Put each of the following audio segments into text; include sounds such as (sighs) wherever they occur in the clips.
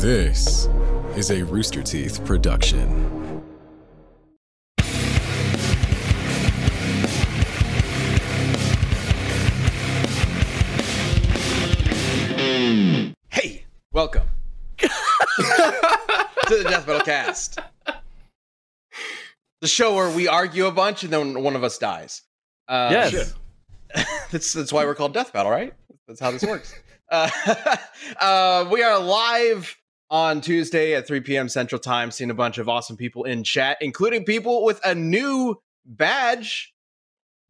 This is a Rooster Teeth production. Hey, welcome (laughs) to the Death Metal Cast, the show where we argue a bunch and then one of us dies. Uh, Yes. (laughs) that's that's why we're called Death Battle, right? That's how this works. Uh, (laughs) uh, we are live on Tuesday at 3 p.m. Central Time, seeing a bunch of awesome people in chat, including people with a new badge.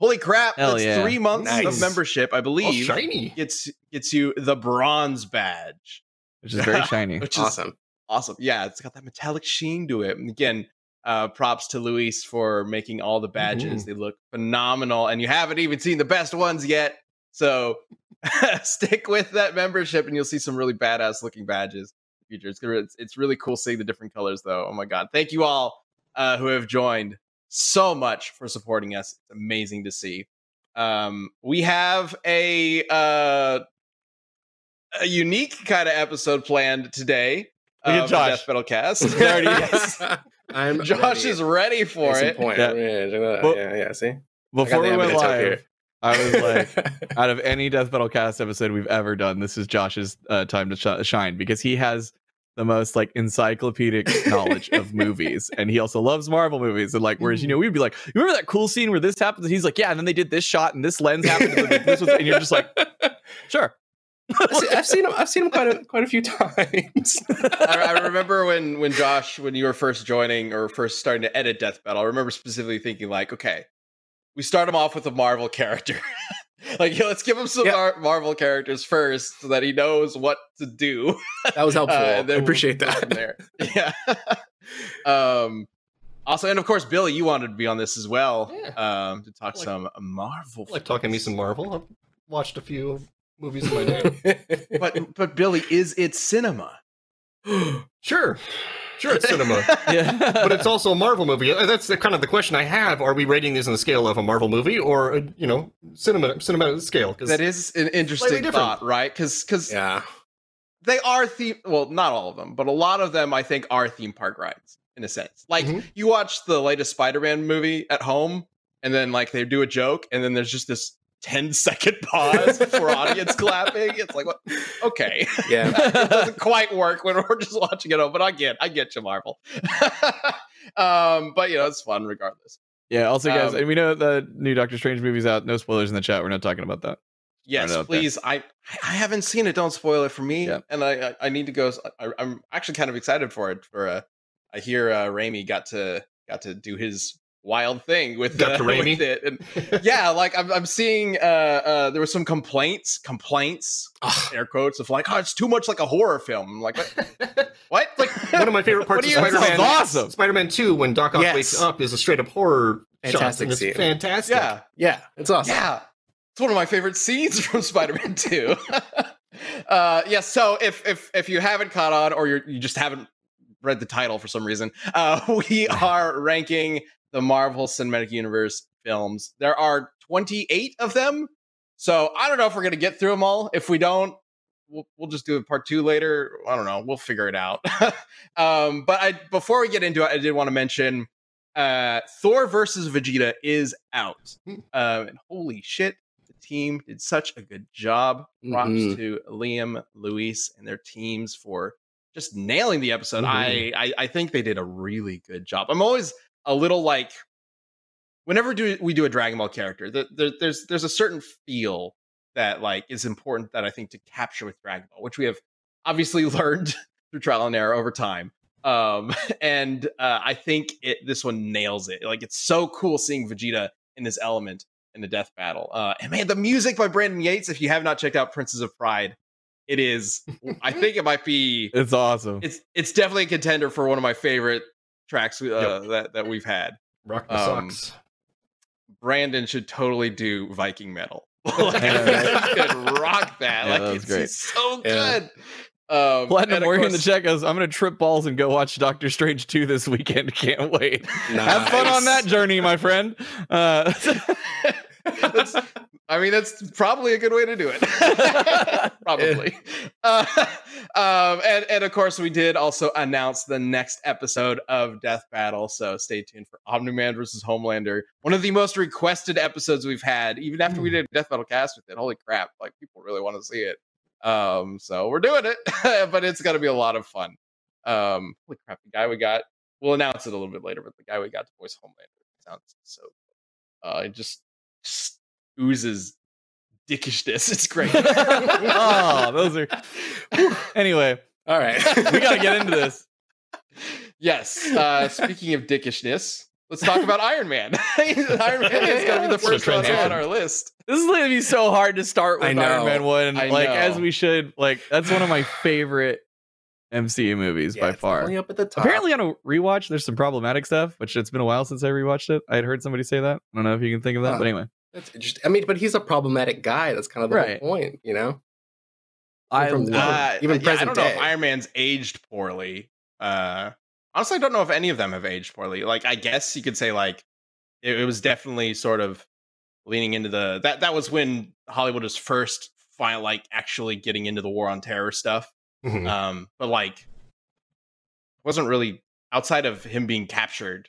Holy crap! Hell that's yeah. three months of membership, I believe. shiny. gets gets you the bronze badge. which is very shiny. (laughs) which is Awesome. awesome. Yeah, it's got that metallic sheen to it. And again, uh, props to Luis for making all the badges. They look phenomenal, and you haven't even seen the best ones yet. So (laughs) stick with that membership, and you'll see some really badass looking badges. In Future. It's, gonna, it's it's really cool seeing the different colors, though. Oh my god! Thank you all uh, who have joined so much for supporting us. It's amazing to see. Um, we have a uh, a unique kind of episode planned today. Look at of Josh. Death Metal Cast. (laughs) There it is. (laughs) I'm (laughs) Josh ready. is ready for Case it. Point. Yeah. Yeah. Yeah, Well- yeah, yeah, see? Before we I went live, here. I was like, out of any Death Metal Cast episode we've ever done, this is Josh's uh, time to sh- shine because he has the most like encyclopedic (laughs) knowledge of movies, and he also loves Marvel movies. And like, whereas you know, mm-hmm. we'd be like, you remember that cool scene where this happens? And he's like, yeah, and then they did this shot, and this lens happened, and then this was, and you're just like, (laughs) sure. I've seen him. I've seen him quite a quite a few times. I, I remember when when Josh, when you were first joining or first starting to edit Death Battle, I remember specifically thinking like, okay, we start him off with a Marvel character. (laughs) like, yeah, let's give him some Yeah. Mar- Marvel characters first, so that he knows what to do. That was (laughs) helpful. Uh, I then we'll appreciate that. there. (laughs) Yeah. um. Also, and of course, Billy, you wanted to be on this as well. Yeah. Um, to talk Like- some Marvel. Like talking me some Marvel. I've watched a few movies in my day. (laughs) But but Billy, is it cinema? (gasps) sure, sure, it's cinema, (laughs) Yeah, but it's also a Marvel movie. Uh, That's the, kind of the question I have. Are we rating this on the scale of a Marvel movie or uh, you know cinema cinema scale? 'Cause That is an interesting thought, right? Because because yeah. they are theme. Well, not all of them, but a lot of them I think are theme park rides in a sense. Like Mhm. you watch the latest Spider-Man movie at home, and then like they do a joke, and then there's just this 10 second pause for (laughs) audience clapping. It's like, what? okay, Yeah. (laughs) it doesn't quite work when we're just watching it. home, But I get, I get you, Marvel. (laughs) um, but you know, it's fun regardless. yeah. Also, guys, Um, and we know the new Doctor Strange movie's out. No spoilers in the chat. We're not talking about that. Yes, please. I I haven't seen it. Don't spoil it for me. Yeah. And I I, I need to go. I, I'm actually kind of excited for it. For uh, I hear uh, Raimi got to got to do his wild thing with, uh, Dr. (laughs) Raimi? with it. And yeah, like I'm I'm seeing. Uh, uh, there were some complaints, complaints, Ugh. air quotes of like, oh, it's too much like a horror film. I'm like, what? (laughs) what? like one of my favorite (laughs) parts do of you- That Spider-Man. awesome. Spider-Man Two, when Doc Ock Yes. wakes up, is a straight up horror Fantastic and it's scene. fantastic. Yeah, Yeah. It's awesome. Yeah. It's one of my favorite scenes from Spider-Man 2. uh yeah, so if if if you haven't caught on or you're, you just haven't read the title for some reason, uh we are ranking the Marvel Cinematic Universe films. There are 28 of them. So I don't know if we're going to get through them all. If we don't, we'll, we'll just do a part 2 later. I don't know. We'll figure it out. (laughs) um but I before we get into it, I did want to mention uh Thor versus Vegeta is out. Um, and holy shit, the team did such a good job. Props Mhm. to Liam, Luis, and their teams for just nailing the episode. Mhm. I, I I think they did a really good job. I'm always a little like whenever do we do a Dragon Ball character, there, there, there's there's a certain feel that like is important that I think to capture with Dragon Ball, which we have obviously (laughs) learned through trial and error over time. Um, (laughs) and uh, I think it this one nails it. Like it's so cool seeing Vegeta in this element in the death battle. Uh, and man, the music by Brandon Yates. If you have not checked out Princes of Pride, it is. I (laughs) think it might be. It's awesome. It's it's definitely a contender for one of my favorite tracks uh, Yep. that that we've had. Rock the Um, socks. Brandon should totally do Viking metal. (laughs) like, Yeah, he could (laughs) rock that. Yeah, like that it's, great. so Yeah. good. Um, Platinum Warrior in the chat goes, I'm going to trip balls and go watch Doctor Strange 2 this weekend. (laughs) Can't wait. Have fun on that journey, my friend. Uh, That's- I mean, that's probably a good way to do it. (laughs) probably. (laughs) Uh, (laughs) um, and, and of course, we did also announce the next episode of Death Battle. So stay tuned for Omniman versus Homelander. One of the most requested episodes we've had, even after we did Death Battle cast with it. Holy crap. Like, people really want to see it. Um, so we're doing it, but it's going to be a lot of fun. Um, holy crap. The guy we got, we'll announce it a little bit later, but the guy we got to voice Homelander sounds so uh, just, just oozes dickishness. (laughs) It's great. oh, those are. Anyway, All right. we got to get into this. yes. Uh, speaking of dickishness, let's talk about Iron Man. (laughs) Iron Man is to be the first one on our list. This is going to be so hard to start with. Iron Man 1. I like, know. as we should. Like, that's one of my favorite MCU movies Yeah, by far. up at the top. Apparently, on a rewatch, there's some problematic stuff, which it's been a while since I rewatched it. I had heard somebody say that. I don't know if you can think of that, Huh. but anyway. That's interesting. I mean, but he's a problematic guy. That's kind of the Right. whole point, you know? I from the- Uh, even yeah, I don't know if. Iron Man's aged poorly. Uh, honestly, I don't know if any of them have aged poorly. Like, I guess you could say like it, it was definitely sort of leaning into the that that was when Hollywood was first final like actually getting into the war on terror stuff. Mhm. Um, but like wasn't really outside of him being captured.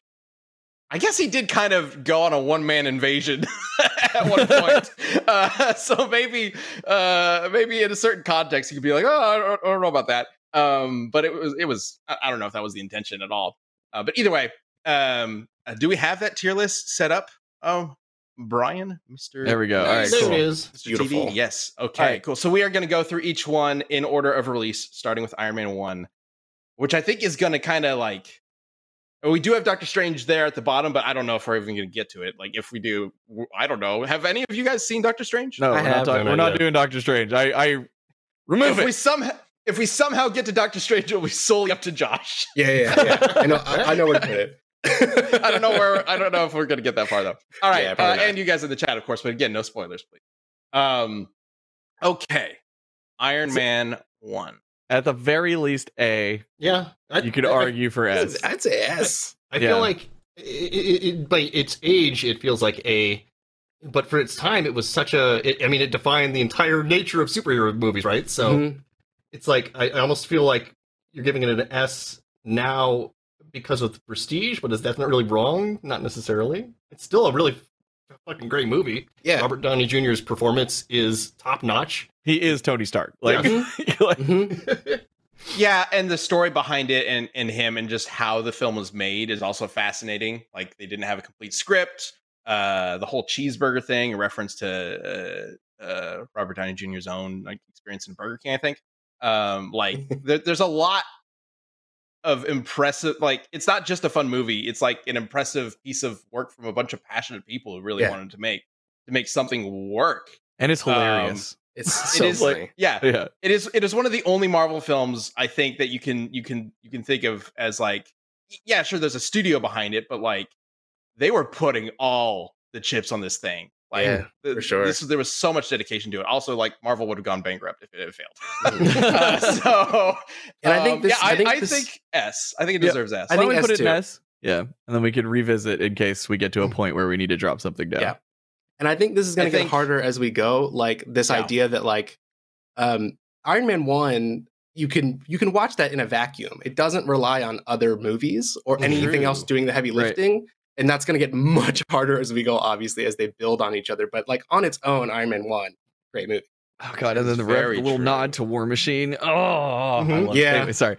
I guess he did kind of go on a one man invasion (laughs) at one point. (laughs) uh, so maybe, uh, maybe in a certain context, you could be like, "Oh, I don't, I don't know about that." Um, but it was, it was. I I don't know if that was the intention at all. Uh, but either way, um, uh, do we have that tier list set up? Oh, Brian, Mister. There we go. All right, there cool. it is. Mr. Beautiful. TV? Yes. Okay, All right. cool. So we are going to go through each one in order of release, starting with Iron Man 1, which I think is going to kind of like. We do have Doctor Strange there at the bottom, but I don't know if we're even going to get to it. Like, if we do, I don't know. Have any of you guys seen Doctor Strange? No, I we're not, talking, we're not doing Doctor Strange. I, I remove if it. we somehow if we somehow get to Doctor Strange, it'll be solely up to Josh. (laughs) Yeah, yeah, yeah. I know. I, I know where to put it. (laughs) I don't know where. I don't know if we're going to get that far though. All right, Yeah, uh, and you guys in the chat, of course. But again, no spoilers, please. Um, okay, Iron So- Man one. At the very least, A. Yeah, I, You could I- argue for S. I'd say S. I Yeah. feel like it, it, it, by its age, it feels like a. But for its time, it was such a. It, I mean, it defined the entire nature of superhero movies, right? So Mhm. it's like I, I almost feel like you're giving it an S now because of the prestige, but is that not really wrong? Not necessarily. It's still a really fucking great movie. yeah. Robert Downey Jr.'s performance is top notch. He is Tony Stark. Like, Yeah. (laughs) like Mhm. (laughs) Yeah, and the story behind it and and him and just how the film was made is also fascinating. Like they didn't have a complete script. Uh, the whole cheeseburger thing, a reference to uh, uh, Robert Downey Jr.'s own like experience in Burger King, I think. Um, like (laughs) there, there's a lot of impressive. Like it's not just a fun movie; it's like an impressive piece of work from a bunch of passionate people who really Yeah. wanted to make to make something work. and it's um, hilarious. (laughs) It's It so is funny. yeah, yeah. it is it is one of the only Marvel films I think that you can you can you can think of as like yeah sure there's a studio behind it but like they were putting all the chips on this thing like Yeah, the- for sure. this there was so much dedication to it also like Marvel would have gone bankrupt if it had failed uh, (laughs) so And I think um, this- yeah I, I think I this- think S I think it Yeah. deserves S I Why don't think we put S it in. S? Yeah, and then we could revisit in case we get to a point where we need to drop something down. Yeah. And I think this is going to get think- harder as we go. Like this Yeah. idea that like um, Iron Man one, you can you can watch that in a vacuum. It doesn't rely on other movies or anything True. else doing the heavy Right. Lifting. And that's going to get (laughs) much harder as we go, obviously, as they build on each other. But like on its own, Iron Man one, great movie. Oh god, and then the, rev- very the little true. nod to War Machine. Oh, I Mhm. love it. Yeah. Anyway, sorry.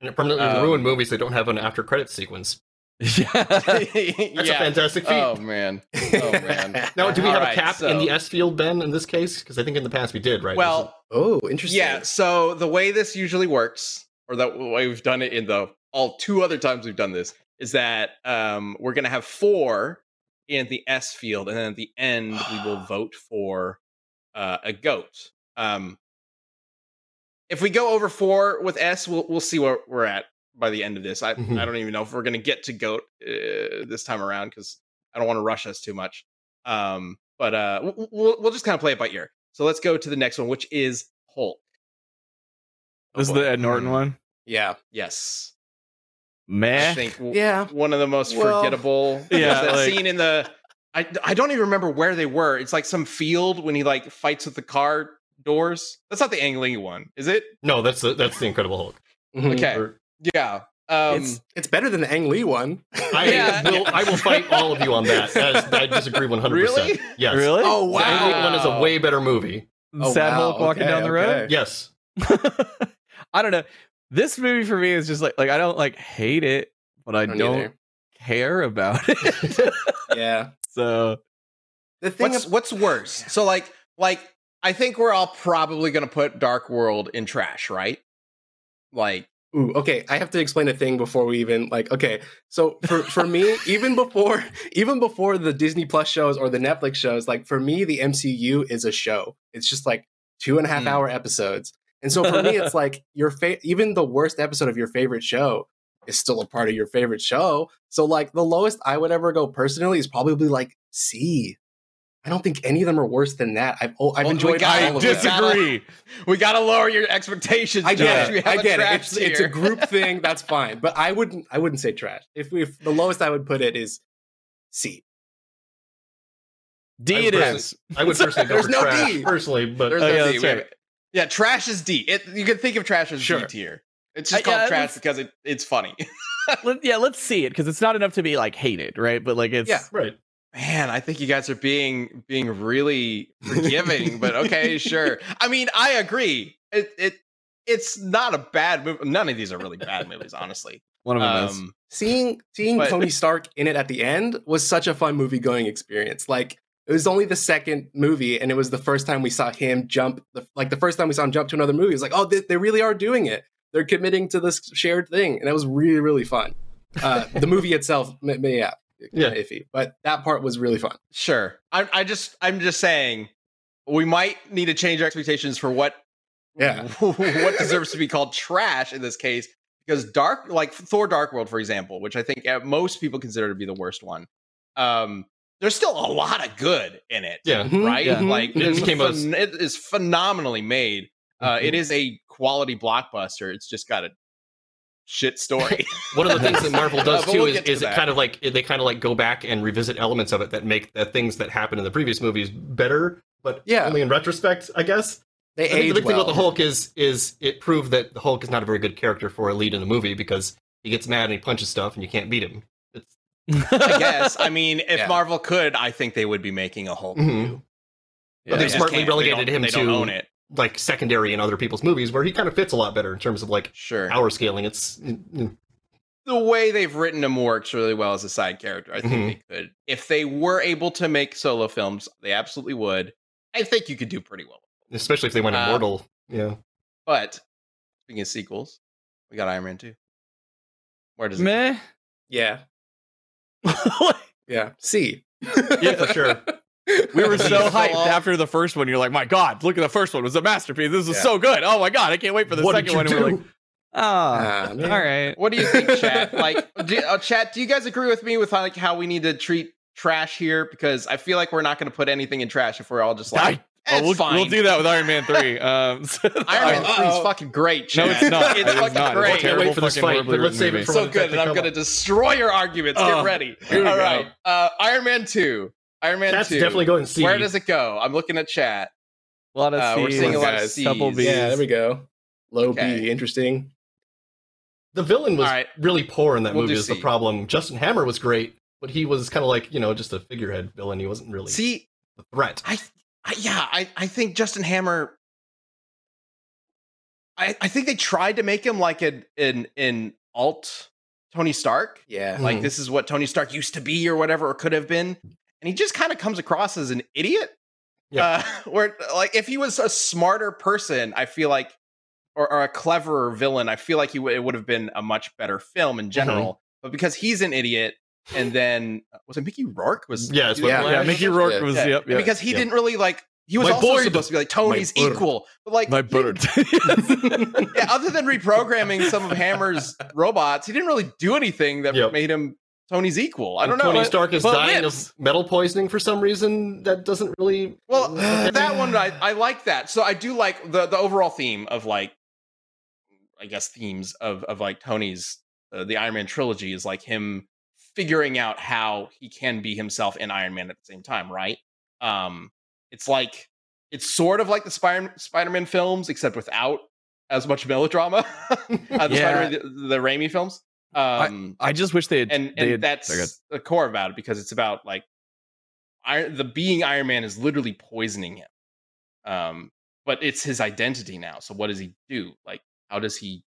And it permanently Um, ruined movies that don't have an after credit sequence. (laughs) yeah. (laughs) That's a fantastic feat. oh man oh man now, do we have Alright, a cap in the S field then in this case? Because I think in the past we did, right? well oh, interesting. Yeah. So the way this usually works, or the way we've done it in the all two other times we've done this, is that um, we're going to have four in the S field, and then at the end we will (sighs) vote for uh, a goat. Um, if we go over four with S, we'll we'll see where we're at by the end of this. I Mhm. I don't even know if we're going to get to goat uh, this time around because I don't want to rush us too much. Um, but uh, we'll, we'll just kind of play it by ear. So let's go to the next one, which is Hulk. Oh, This is the Ed Norton Mm, one. Yeah. Yes, Meh. I think w- Yeah. one of the most Well, forgettable. (laughs) yeah, Yeah, that like- scene in the I I don't even remember where they were. It's like some field when he like fights with the car doors. That's not the Ang Lee one, is it? No, that's the, that's the Incredible Hulk. Mhm. Okay. Or- Yeah. Um, it's it's better than the Ang Lee one. I Yeah. will I will fight all of you on that. As I disagree 100%. Really? percent Yes. Really? Oh The Ang Lee Wow. one is a way better movie. Oh, Sad wow. Hulk walking Okay, down the road. okay. Yes. (laughs) I don't know. This movie for me is just like like I don't like hate it, but I I don't, don't care about (laughs) it. Yeah. so The thing what's of- what's worse? So like like I think we're all probably gonna put Dark World in trash, right? Like Ooh, okay. I have to explain a thing before we even like. Okay, so for for me, (laughs) even before even before the Disney Plus shows or the Netflix shows, like for me, the MCU is a show. It's just like two and a half Hmm. hour episodes, and so for me, it's (laughs) like your fa- even the worst episode of your favorite show is still a part of your favorite show. So like the lowest I would ever go personally is probably like C. I don't think any of them are worse than that. I've oh, I've Well, enjoyed all I of them. disagree. we gotta lower your expectations. I Josh. get We it. have I a get it. It's, it's a group thing. (laughs) That's fine. But I wouldn't. I wouldn't say trash. If we, if the lowest I would put it is C. D I it is. I would (laughs) personally go There's for no trash D. personally, but There's no yeah, D. that's We right. Have- Yeah, trash is D. It, you can think of trash as Sure. D tier. It's just Uh, called yeah, trash because it, it's funny. (laughs) Let- yeah, let's see it because it's not enough to be like hated, right? But like it's Yeah. right. Man, I think you guys are being being really (laughs) forgiving, but okay, sure. (laughs) I mean, I agree. It it it's not a bad movie. None of these are really bad movies, honestly. one of them is. Um, Seeing seeing But- Tony Stark in it at the end was such a fun movie going experience. Like it was only the second movie, and it was the first time we saw him jump. The, like the first time we saw him jump to another movie, it was like, oh, they, they really are doing it. They're committing to this shared thing, and that was really really fun. Uh, (laughs) the movie itself, yeah, Yeah. iffy, but that part was really fun. Sure. I I just I'm just saying we might need to change our expectations for what Yeah. (laughs) what deserves to be called trash in this case because dark like Thor Dark World for example, which I think most people consider to be the worst one. Um there's still a lot of good in it. Yeah. Mhm, Right? Yeah. Like It it's came out- phen- it is phenomenally made. Uh, it is a quality blockbuster. It's just got a shit story. (laughs) One of the things that Marvel (laughs) does But too we'll is, to is it kind of like they kind of like go back and revisit elements of it that make the things that happened in the previous movies better, but Yeah. only in retrospect, I guess. They I think age the big thing about the Hulk is is it proved that the Hulk is not a very good character for a lead in a movie because he gets mad and he punches stuff and you can't beat him. It's, I guess. I mean, if Yeah. Marvel could, I think they would be making a Hulk Mhm. movie. But they just smartly can't. relegated don't- him they don't to- own it. like secondary in other people's movies where he kind of fits a lot better in terms of like Sure. power scaling. It's mm, the way they've written him works really well as a side character. I think Mhm. they could. If they were able to make solo films, they absolutely would. I think you could do pretty well. especially if they went Uh, immortal. Yeah. But speaking of sequels, we got Iron Man 2. Where does it Meh. Yeah, (laughs) yeah. C. Yeah, for sure. We were (laughs) so hyped after the first one. You're like, my God, look at the first one. It was a masterpiece. This is Yeah. so good. Oh my God, I can't wait for the what second one. And we're like, ah, Ah, all right. What do you think, chat? (laughs) Like, do, uh, chat, do you guys agree with me with like how we need to treat trash here? Because I feel like we're not going to put anything in trash if we're all just like, I- "Eh, oh, we'll, fine. we'll do that with Iron Man 3. (laughs) Um, so- (laughs) Iron Man 3 is fucking great, Chad. No, it's not. (laughs) It's It is fucking not. Great. a terrible Wait for this fucking fight, horribly let's written save it movie. for so good, it's and I'm going to destroy your arguments. Oh, Get ready. here we All go. right. Uh, Iron Man 2. Iron Man That's 2. definitely going C. Where does it go? I'm looking at chat. A lot of Uh, we're C's, seeing a lot of. C's. Couple B's. Yeah, there we go. Low Okay. B, interesting. The villain was All right. really poor in that We'll movie. do Is the problem? Justin Hammer was great, but he was kind of like you know just a figurehead villain. He wasn't really See, a threat. I, I yeah, I, I think Justin Hammer. I, I think they tried to make him like an an an alt Tony Stark. Yeah. Like Mhm. this is what Tony Stark used to be or whatever, or could have been. And he just kind of comes across as an idiot. Yeah. Uh, (laughs) where like if he was a smarter person, I feel like or, or a cleverer villain, I feel like he w- it would have been a much better film in general. But because he's an idiot, and then was it Mickey Rourke? Was Yeah, it's doing Yeah, Mickey Rourke Yeah. was, Yeah, yep, yep. because he Yeah. didn't really like he was My also bird. supposed to be like Tony's My bird. equal, but like My bird. (laughs) (laughs) yeah, other than reprogramming some of Hammer's robots, he didn't really do anything that Yep. made him Tony's equal. I don't And know. Tony but- Stark is but dying lives. of metal poisoning for some reason. That doesn't really. Well, (sighs) that one I, I like that. So I do like the the overall theme of like, I guess themes of of like Tony's uh, the Iron Man trilogy is like him figuring out how he can be himself and Iron Man at the same time, right? Um, it's like it's sort of like the Spider Spider-Man films, except without as much melodrama. (laughs) uh, the, Yeah. The, the Raimi films. Um, I just wish they had. and they and had- that's the core about it because it's about like Iron, the being Iron Man is literally poisoning him. Um, but it's his identity now. So what does he do? Like, how does he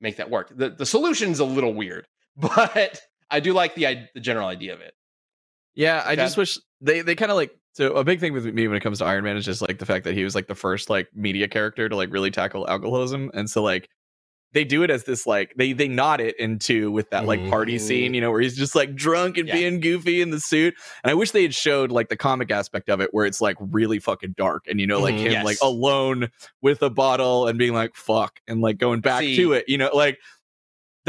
make that work? The the solution's a little weird, (laughs) but I do like the the general idea of it. Yeah, I Okay. just wish they they kind of like so a big thing with me when it comes to Iron Man is just like the fact that he was like the first like media character to like really tackle alcoholism, and so like they do it as this like they they nod it into with that like party scene, you know, where he's just like drunk and Yeah. being goofy in the suit. And I wish they had showed like the comic aspect of it where it's like really fucking dark and you know like Mhm. him Yes. like alone with a bottle and being like fuck and like going back See, to it, you know, like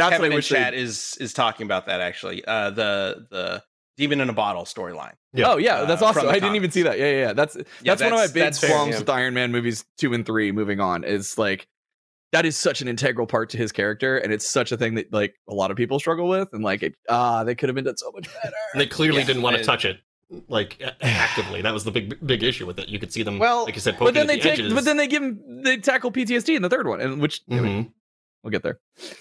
that's Kevin what I in wish they chat is is talking about that actually. Uh, the the demon in a bottle storyline. Oh yeah, that's uh, awesome. from the I didn't even see that. Yeah, yeah, yeah. That's Yeah, that's, one of my big that's fair, qualms yeah. with Iron Man movies two and three. Moving on is like that is such an integral part to his character, and it's such a thing that like a lot of people struggle with, and like it, ah, they could have been done so much better. And they clearly Yeah, didn't want to touch it like actively. That was the big big issue with it. You could see them, Well, like you said, but then at they the take, edges. but then they give them they tackle PTSD in the third one, and which Mhm. We'll get there.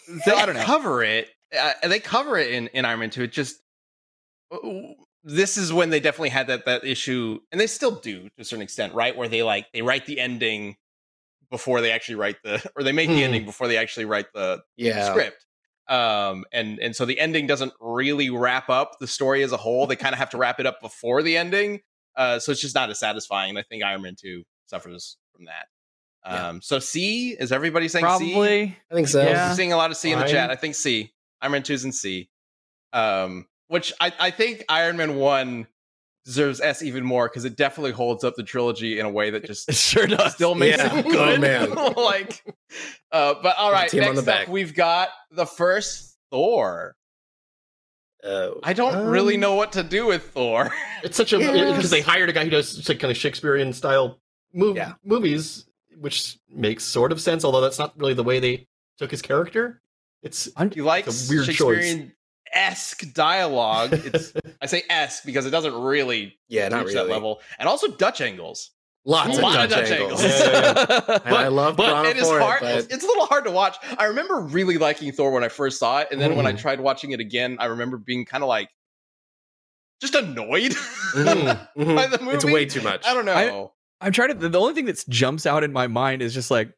they So I don't know. cover it. Uh, they cover it in, in Iron Man 2. It just this is when they definitely had that that issue, and they still do to a certain extent, right? Where they like they write the ending before they actually write the, or they make the Hmm. ending before they actually write the Yeah. script. Um, and and so the ending doesn't really wrap up the story as a whole. They kind of have to wrap it up before the ending. Uh, so it's just not as satisfying. And I think Iron Man 2 suffers from that. Yeah. Um, so C is everybody saying C? Probably. I think so. Yeah. I'm seeing a lot of C in the chat. I think C. Iron Man 2's in C. Um, which I, I think Iron Man 1 deserves S even more because it definitely holds up the trilogy in a way that just It sure does. still makes Yeah. it (laughs) Oh, good. man. (laughs) like, uh, but all right, next up back. we've got the first Thor. Uh, I don't really um, know what to do with Thor. It's such a (laughs) Yeah. because they hired a guy who does like kind of Shakespearean style mov- Yeah. movies, which makes sort of sense. Although that's not really the way they took his character. It's He likes It's a weird. Shakespearean esque dialogue. (laughs) It's I say esque because it doesn't really Yeah, not reach really. that level, and also Dutch angles. Lots of lot Dutch, of Dutch angles. angles. Yeah, And (laughs) I love but Toronto it is for hard. it, it's, but it's a little hard to watch. I remember really liking Thor when I first saw it, and then when I Mm. tried watching it again, I remember being kind of like just annoyed. (laughs) Mhm. by the movie. it's way too much. I don't know. I'm trying to. The, the only thing that jumps out in my mind is just like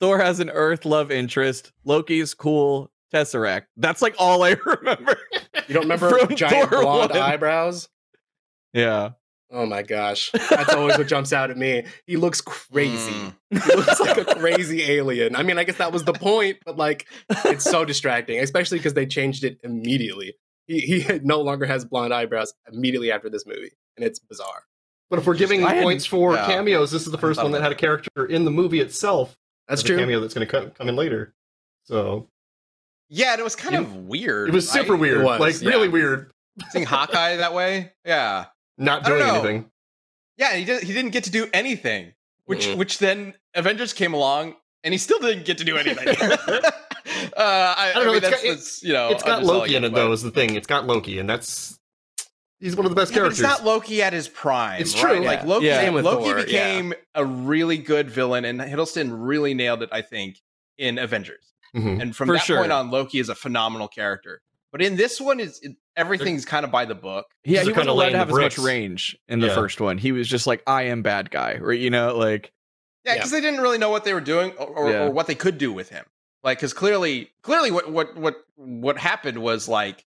Thor has an Earth love interest. Loki's cool. Tesseract. That's like all I (laughs) remember. You don't remember giant Thor blonde one. eyebrows? Yeah. Oh my gosh. (laughs) That's always what jumps out at me. He looks crazy. Mm. He looks like a (laughs) crazy alien. I mean, I guess that was the point, but like it's so distracting, especially because they changed it immediately. He he no longer has blonde eyebrows immediately after this movie, and it's bizarre. But if we're giving hadn't- points for yeah. cameos, this is the first one that about had a character in the movie itself. That's as a true. cameo that's going to come, come in later. So Yeah, and it was kind You- of weird. it was super right? weird, was, like yeah. really weird. (laughs) Seeing Hawkeye that way. Yeah, Not doing anything. yeah. He did. He didn't get to do anything. Which Mhm. which then Avengers came along, and he still didn't get to do (laughs) anything. (laughs) uh, I, I don't know, mean, it's that's, got- that's, you know, it's got Loki in it but- though. Is the thing? It's got Loki, and that's he's one of the best Yeah, but it's not Loki at his prime. It's right? true. Like Loki, Yeah. Loki Thor, yeah. became a really good villain, and Hiddleston really nailed it. I think in Avengers, Mhm. and from For that sure. point on, Loki is a phenomenal character. But in this one, is it, everything's kind of by the book. Yeah, he are wasn't kinda allowed laying to have as much range in the first one. He was just like, I am bad guy, right? You know, like Yeah, Yeah. because they didn't really know what they were doing or, or, Yeah. or what they could do with him. Like, because clearly, clearly, what what what what happened was like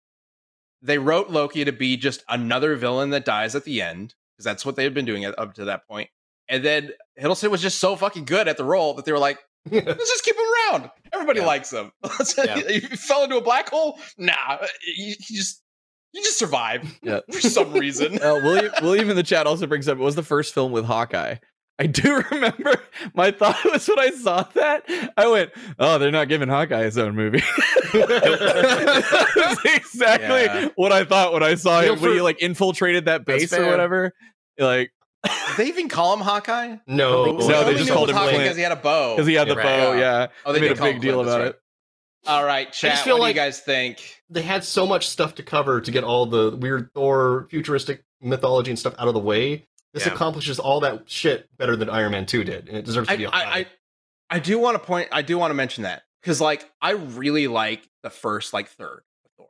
they wrote Loki to be just another villain that dies at the end because that's what they had been doing up to that point. And then Hiddleston was just so fucking good at the role that they were like, (laughs) let's just keep him around. Everybody Yeah. likes him. (laughs) Yeah. he fell into a black hole. Nah, he, he just he just survived Yeah. (laughs) for some reason. uh, William William in the chat also brings up it was the first film with Hawkeye. I do (laughs) remember my thought was when I saw that, I went, Oh, they're not giving Hawkeye his own movie. (laughs) That's exactly Yeah. what I thought when I saw You know, him when for- he like infiltrated that base or whatever. Like Did they even call him Hawkeye? no, think so. No, they just called him Hawkeye Clint. because he had a bow. because he had the Right. bow, Yeah. yeah. Oh, they made a big him deal about that's it. All right, chat. feel what like- do you guys think? They had so much stuff to cover to get all the weird Thor futuristic mythology and stuff out of the way. This Yeah. accomplishes all that shit better than Iron Man 2 did, and it deserves to be a I, high. I, I do want to point. I do want to mention that because, like, I really like the first like third of Thor.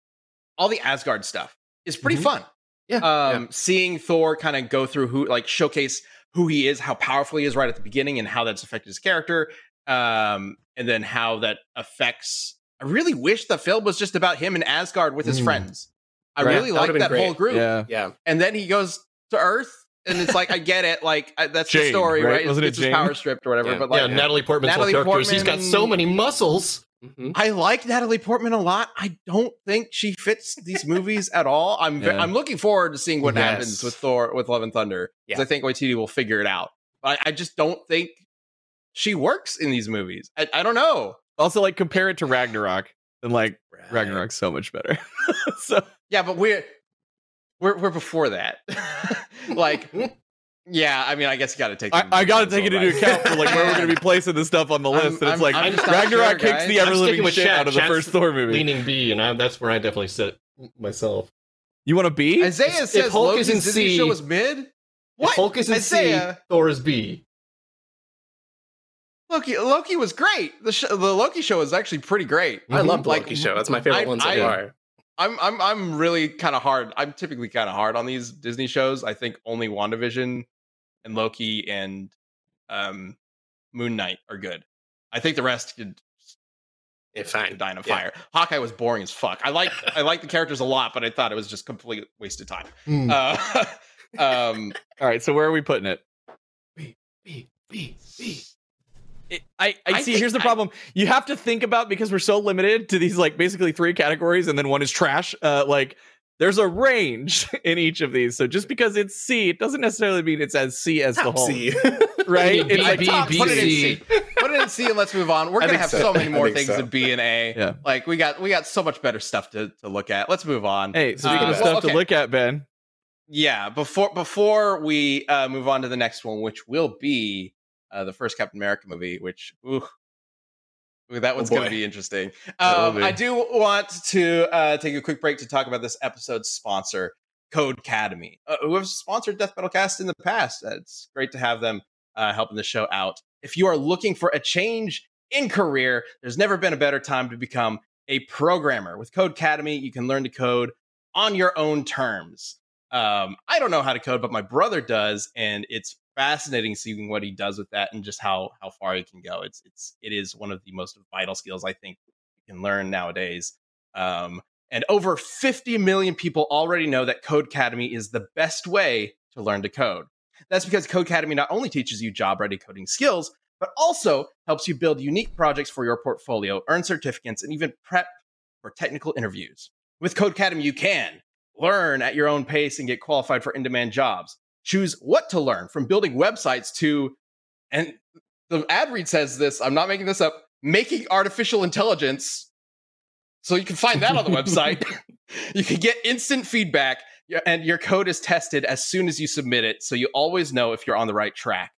All the Asgard stuff is pretty Mhm. fun. Yeah, Um, seeing Thor kind of go through who, like, showcase who he is, how powerful he is right at the beginning, and how that's affected his character, um, and then how that affects. I really wish the film was just about him in Asgard with his Mm. friends. I Right. really like would've that whole group. Yeah. Yeah. And then he goes to Earth, and it's like I get it. Like I, that's the story, right? right? Wasn't it It's his power stripped or whatever. Yeah. But like, yeah, Natalie Portman's Natalie whole character is he's got so many muscles. Mhm. I like Natalie Portman a lot. I don't think she fits these movies at all. I'm Yeah. I'm looking forward to seeing what Yes. happens with Thor with Love and Thunder. 'cause Yeah. I think Waititi will figure it out. But I, I just don't think she works in these movies. I, I don't know. Also, like compare it to Ragnarok, and like Right. Ragnarok's so much better. (laughs) so Yeah, but we're we're we're before that. (laughs) like, yeah. I mean, I guess you got to take. I, I got to take it well, into account for like where we're going to be (laughs) placing this stuff on the I'm- list. and it's I'm- like I'm just Ragnarok sure, kicks guys. the I'm ever living shit Chat. out of the Chat's first Thor movie. Leaning B, and I, that's where I definitely sit myself. You want to be? Isaiah If says Hulk Loki's is in Disney C- show is mid. What? If Hulk is in Isaiah? C, Thor is B. Loki Loki was great. The sh- the Loki show is actually pretty great. I mm-hmm. love the Like, Loki show. That's my favorite I- one so I- far. I'm I'm I'm really kind of hard. I'm typically kind of hard on these Disney shows. I think only WandaVision and Loki and um Moon Knight are good. I think the rest could, Yeah, could fine. die in a Yeah. fire. Hawkeye was boring as fuck. I like I like the (laughs) characters a lot, but I thought it was just complete waste of time. Hmm. Uh, (laughs) um, (laughs) All right, so where are we putting it? B, B, B. It- I, I, I see. here's the I- problem. you have to think about because we're so limited to these like basically three categories, and then one is trash. Uh, like there's a range (laughs) in each of these. So just because it's C, it doesn't necessarily mean it's as C as the whole. C. (laughs) (laughs) Right? B, It's like B, top- B, put it in C. C. Put it in C and let's move on. We're I gonna have so. so, many more think things so. in B and A. Yeah. Like we got we got so much better stuff to, to look at. Let's move on. Hey, speaking Uh, of stuff well, to look at, Ben. Yeah, before before we uh, move on to the next one, which will be uh, the first Captain America movie, which ooh, ooh, that one's going to be interesting. Um. I do want to uh, take a quick break to talk about this episode's sponsor, Codecademy, uh, who have sponsored Death Metal Cast in the past. Uh, It's great to have them uh, helping the show out. If you are looking for a change in career, there's never been a better time to become a programmer. With Codecademy, you can learn to code on your own terms. Um, I don't know how to code, but my brother does, and it's fascinating seeing what he does with that and just how how far he can go. It's it's it is one of the most vital skills I think you can learn nowadays. Um, and over 50 million people already know that Codecademy is the best way to learn to code. That's because Codecademy not only teaches you job ready coding skills, but also helps you build unique projects for your portfolio, earn certificates, and even prep for technical interviews. With Codecademy, you can learn at your own pace and get qualified for in demand jobs. Choose what to learn from building websites to, and the ad read says this, I'm not making this up, making artificial intelligence. So you can find that on the website. (laughs) (laughs) you can get instant feedback and your code is tested as soon as you submit it. So you always know if you're on the right track.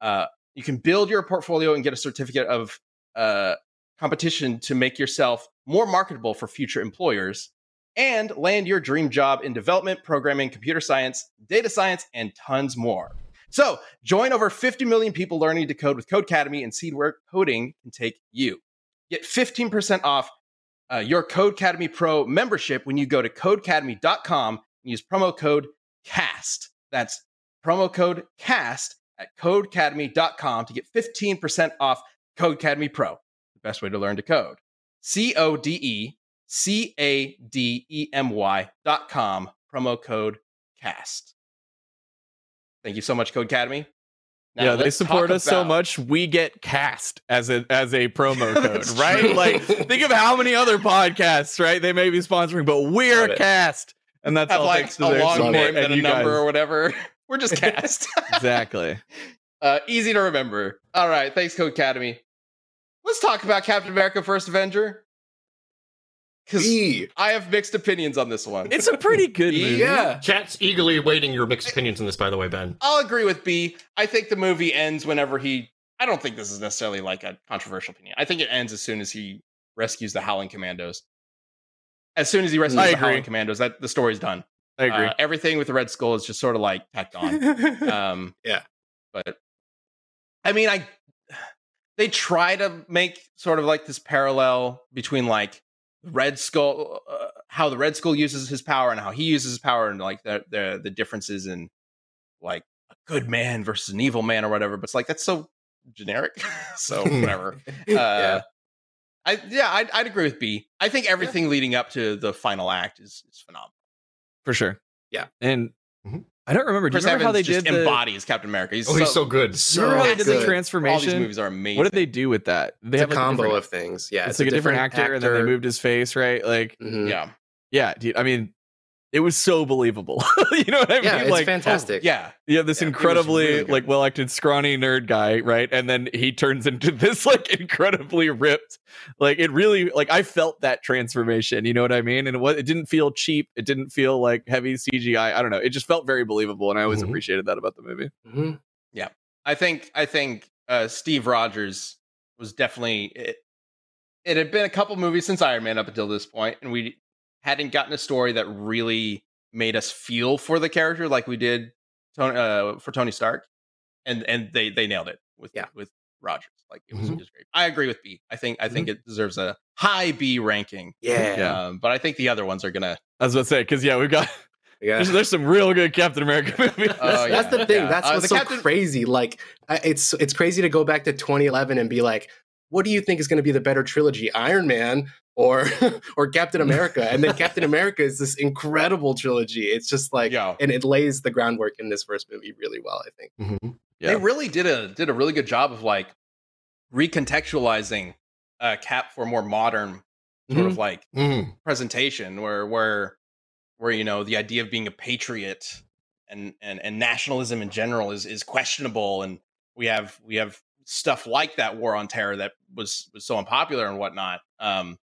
Uh, you can build your portfolio and get a certificate of uh, competition to make yourself more marketable for future employers and land your dream job in development, programming, computer science, data science, and tons more. So join over 50 million people learning to code with Codecademy and see where coding can take you. Get 15% off uh, your Codecademy Pro membership when you go to codecademy.com and use promo code CAST. That's promo code CAST at codecademy.com to get 15% off Codecademy Pro, the best way to learn to code. C O D E C A D E M Y dot com, promo code CAST. Thank you so much, Codecademy. Now, yeah, they support us so much. We get cast as a as a promo (laughs) code, right? true. Like, think of how many other podcasts, right? They may be sponsoring, but we're cast, and that's have all like thanks a to their long name and and a number guys. or whatever. (laughs) We're just (laughs) cast. exactly. uh, easy to remember. All right, thanks, Codecademy. Let's talk about Captain America: First Avenger. Because B. I have mixed opinions on this one. It's a pretty good (laughs) movie. Yeah. Chat's eagerly awaiting your mixed opinions on this, by the way, Ben. I'll agree with B. I think the movie ends whenever he. I don't think this is necessarily like a controversial opinion. I think it ends as soon as he rescues the Howling Commandos. As soon as he rescues I the agree. Howling Commandos, that the story's done. I agree. Uh, everything with the Red Skull is just sort of like tacked on. (laughs) Um, Yeah. but I mean, I they try to make sort of like this parallel between like Red Skull, uh, how the Red Skull uses his power and how he uses his power, and like the the the differences in like a good man versus an evil man or whatever. But it's like that's so generic. (laughs) so whatever. (laughs) Uh, Yeah. I yeah, I'd, I'd agree with B. I think everything leading up to the final act is is phenomenal. for sure. Yeah. And Mhm. I don't remember. Do you Chris remember Evans how they just did the, embodies Captain America. He's Oh, he's so good. Do you So remember how they did the good. all these transformation? movies are amazing. What did they do with that? They It's a like, combo different- of things. Yeah, It's, like a different, actor, and then they moved his face, right? Like, Mhm. Yeah, yeah, dude. I mean, it was so believable. (laughs) you know what I mean? Yeah, mean? it's like, fantastic. yeah. you have this Yeah, incredibly really like well acted scrawny nerd guy right and then he turns into (laughs) this like incredibly ripped like it really like i felt that transformation you know what i mean and it, was, it didn't feel cheap it didn't feel like heavy cgi i don't know it just felt very believable and i always Mhm. appreciated that about the movie Mhm. Yeah. I think I think uh, Steve Rogers was definitely it, it had been a couple movies since Iron Man up until this point, and we hadn't gotten a story that really made us feel for the character like we did Tony, uh, for Tony Stark, and and they they nailed it with Yeah. with Rogers. Like it was, Mhm. it was great. I agree with B. I think I think it deserves a high B ranking. Yeah. Yeah. Um, but I think the other ones are gonna. i was about to say because yeah we've got (laughs) Yeah. there's, there's some real good captain america (laughs) movies Oh, yeah. That's the thing. yeah. That's Uh, what's so Captain- crazy. Like, it's it's crazy to go back to 2011 and be like, what do you think is going to be the better trilogy, Iron Man or (laughs) or Captain America? And then (laughs) Captain America is this incredible trilogy. It's just like, Yeah. and it lays the groundwork in this first movie really well. I think. Mhm. Yeah. They really did a did a really good job of like recontextualizing uh, Cap for more modern sort of like Mhm. presentation where where where you know the idea of being a patriot and and and nationalism in general is is questionable and we have we have stuff like that war on terror that was was so unpopular and whatnot um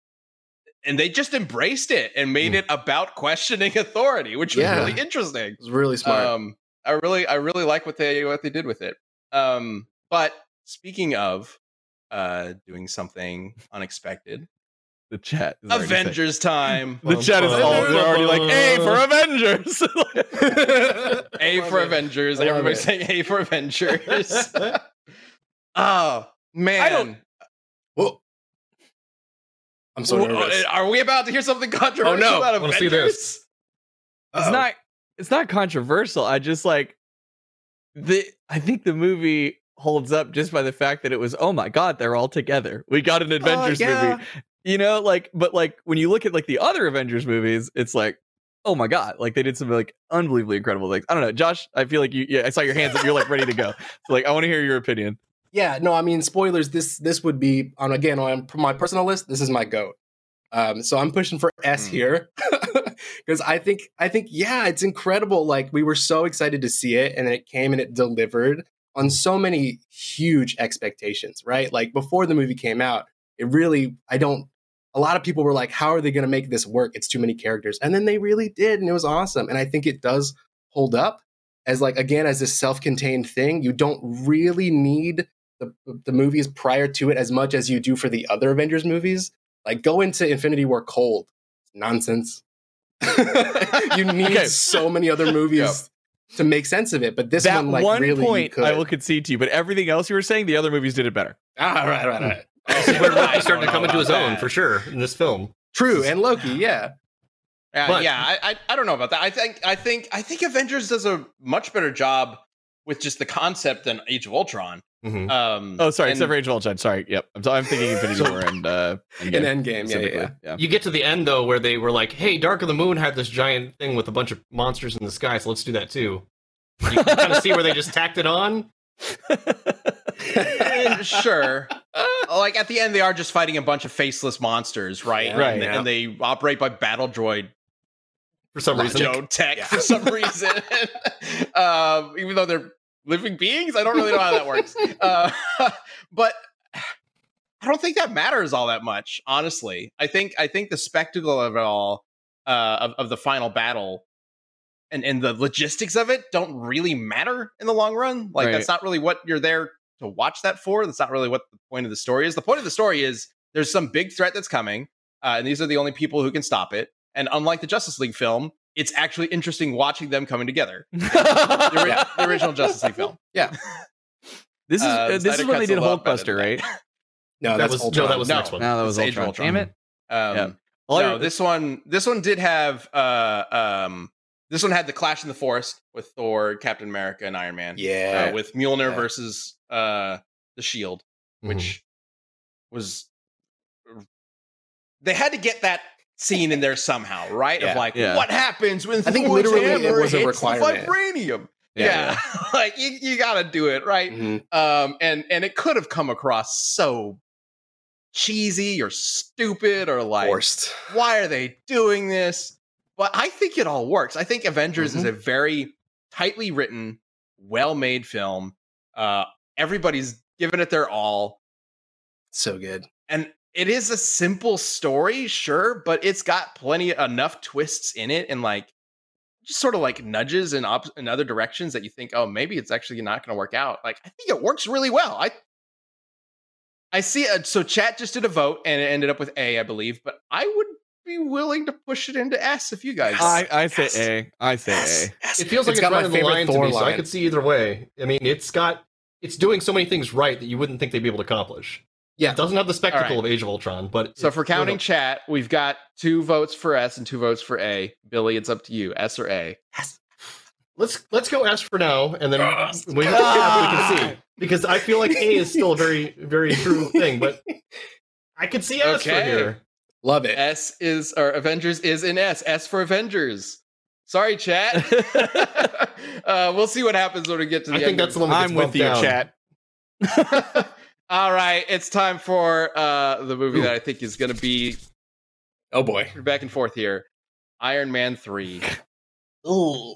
and they just embraced it and made Mm. it about questioning (laughs) authority which was really interesting It was really smart. um i really i really like what they what they did with it um but speaking of uh doing something unexpected the chat is already saying- avengers time (laughs) the chat is all they're already like a for avengers (laughs) A for it. Avengers. I Everybody's it. saying A for Avengers. oh man, don't- Whoa. I'm so Well, uh, nervous. Are we about to hear something controversial Oh, no. about wanna see Avengers? this. it's Uh-oh. not it's not controversial i just like the i think the movie holds up just by the fact that it was oh my god they're all together we got an uh, avengers yeah. movie you know like but like when you look at like the other avengers movies it's like oh my god like they did some like unbelievably incredible things i don't know josh i feel like you yeah i saw your hands up you're like ready to go so like i want to hear your opinion Yeah, no, I mean spoilers. This this would be on again on my personal list. This is my goat. Um, so I'm pushing for S Mm. here (laughs) because I think I think yeah, it's incredible. Like we were so excited to see it, and then it came and it delivered on so many huge expectations. Right, like before the movie came out, it really I don't. A lot of people were like, "How are they going to make this work? It's too many characters," and then they really did, and it was awesome. And I think it does hold up as like again as a self-contained thing. You don't really need the, the movies prior to it as much as you do for the other Avengers movies. Like go into Infinity War cold. Nonsense. (laughs) you (laughs) need Okay. so many other (laughs) movies Yep. to make sense of it, but this that one, like, one really point could. i will concede to you but everything else you were saying the other movies did it better Ah, right, right, right. This is where Loki started to come into his about own for sure in this film. True, and Loki, yeah. Uh, But- yeah, I, I I don't know about that. I think I think I think Avengers does a much better job with just the concept than Age of Ultron. Mhm. Um, oh sorry and- except for age of ultron sorry yep i'm, I'm thinking (laughs) infinity So- war and uh In Endgame Endgame, yeah, yeah, yeah. yeah. You get to the end though, where they were like, "Hey, Dark of the Moon had this giant thing with a bunch of monsters in the sky, so let's do that too." You kind of see where they just tacked it on. (laughs) Sure. (laughs) like at the end, they are just fighting a bunch of faceless monsters, right? Yeah. Right. And, and they operate by battle droid For some reason, you know, tech Yeah. for some reason. um, even though they're living beings, I don't really know how that works. (laughs) Uh, (laughs) but I don't think that matters all that much, honestly. I think I think the spectacle of it all, uh, of, of the final battle, and and the logistics of it don't really matter in the long run. Like Right. that's not really what you're there to watch that for. That's not really what the point of the story is. The point of the story is there's some big threat that's coming, uh, and these are the only people who can stop it. And unlike the Justice League film, it's actually interesting watching them coming together. (laughs) The, ori- Yeah. the original (laughs) Justice League film. Yeah. (laughs) This is Uh, uh, this Snyder is when they did lot better Hulkbuster, right? No, that was Ultron. no, that was the No. next one. No, that was It's Age of Ultron. Ultron. Damn it! Um, Yeah. All I- no, this one this one did have uh um this one had the clash in the forest with Thor, Captain America, and Iron Man. Yeah. uh, with Mjolnir Yeah. versus uh the Shield, Mhm. which was they had to get that scene in there somehow, right? Of like Yeah. what happens when I think Thor's literally it hammer was a hits requirement. vibranium. Yeah, (laughs) like you, you got to do it right. Mhm. Um, and and it could have come across so cheesy or stupid or like Forced. why are they doing this? But I think it all works. I think Avengers Mm-hmm. is a very tightly written, well made film. Uh, everybody's given it their all. So good. And it is a simple story, sure, but it's got plenty enough twists in it and like just sort of like nudges in, op- in other directions that you think, oh, maybe it's actually not going to work out. Like, I think it works really well. I I see it. So chat just did a vote and it ended up with A, I believe, but I would be willing to push it into S if you guys. I, I say Yes. A. I say Yes. A. Yes. It feels like It's it's, got right on the favorite line to Thor me, so I could see either way. I mean, it's got it's doing so many things right that you wouldn't think they'd be able to accomplish. Yeah. It doesn't have the spectacle All of Age of Ultron, but so for counting a- chat, we've got two votes for S and two votes for A. Billy, it's up to you. S or A. let's let's go S for now, and then Yes. we, we can see because I feel like A is still a very very true thing, but I could see S for Okay. here. Love it. S is or Avengers is in S. S for Avengers. Sorry, chat. (laughs) (laughs) uh, we'll see what happens when we get to the end. I think that's the one I'm with you, down. chat. (laughs) All right, it's time for uh, the movie that I think is going to be Oh boy. back and forth here. Iron Man three. (laughs) Ooh.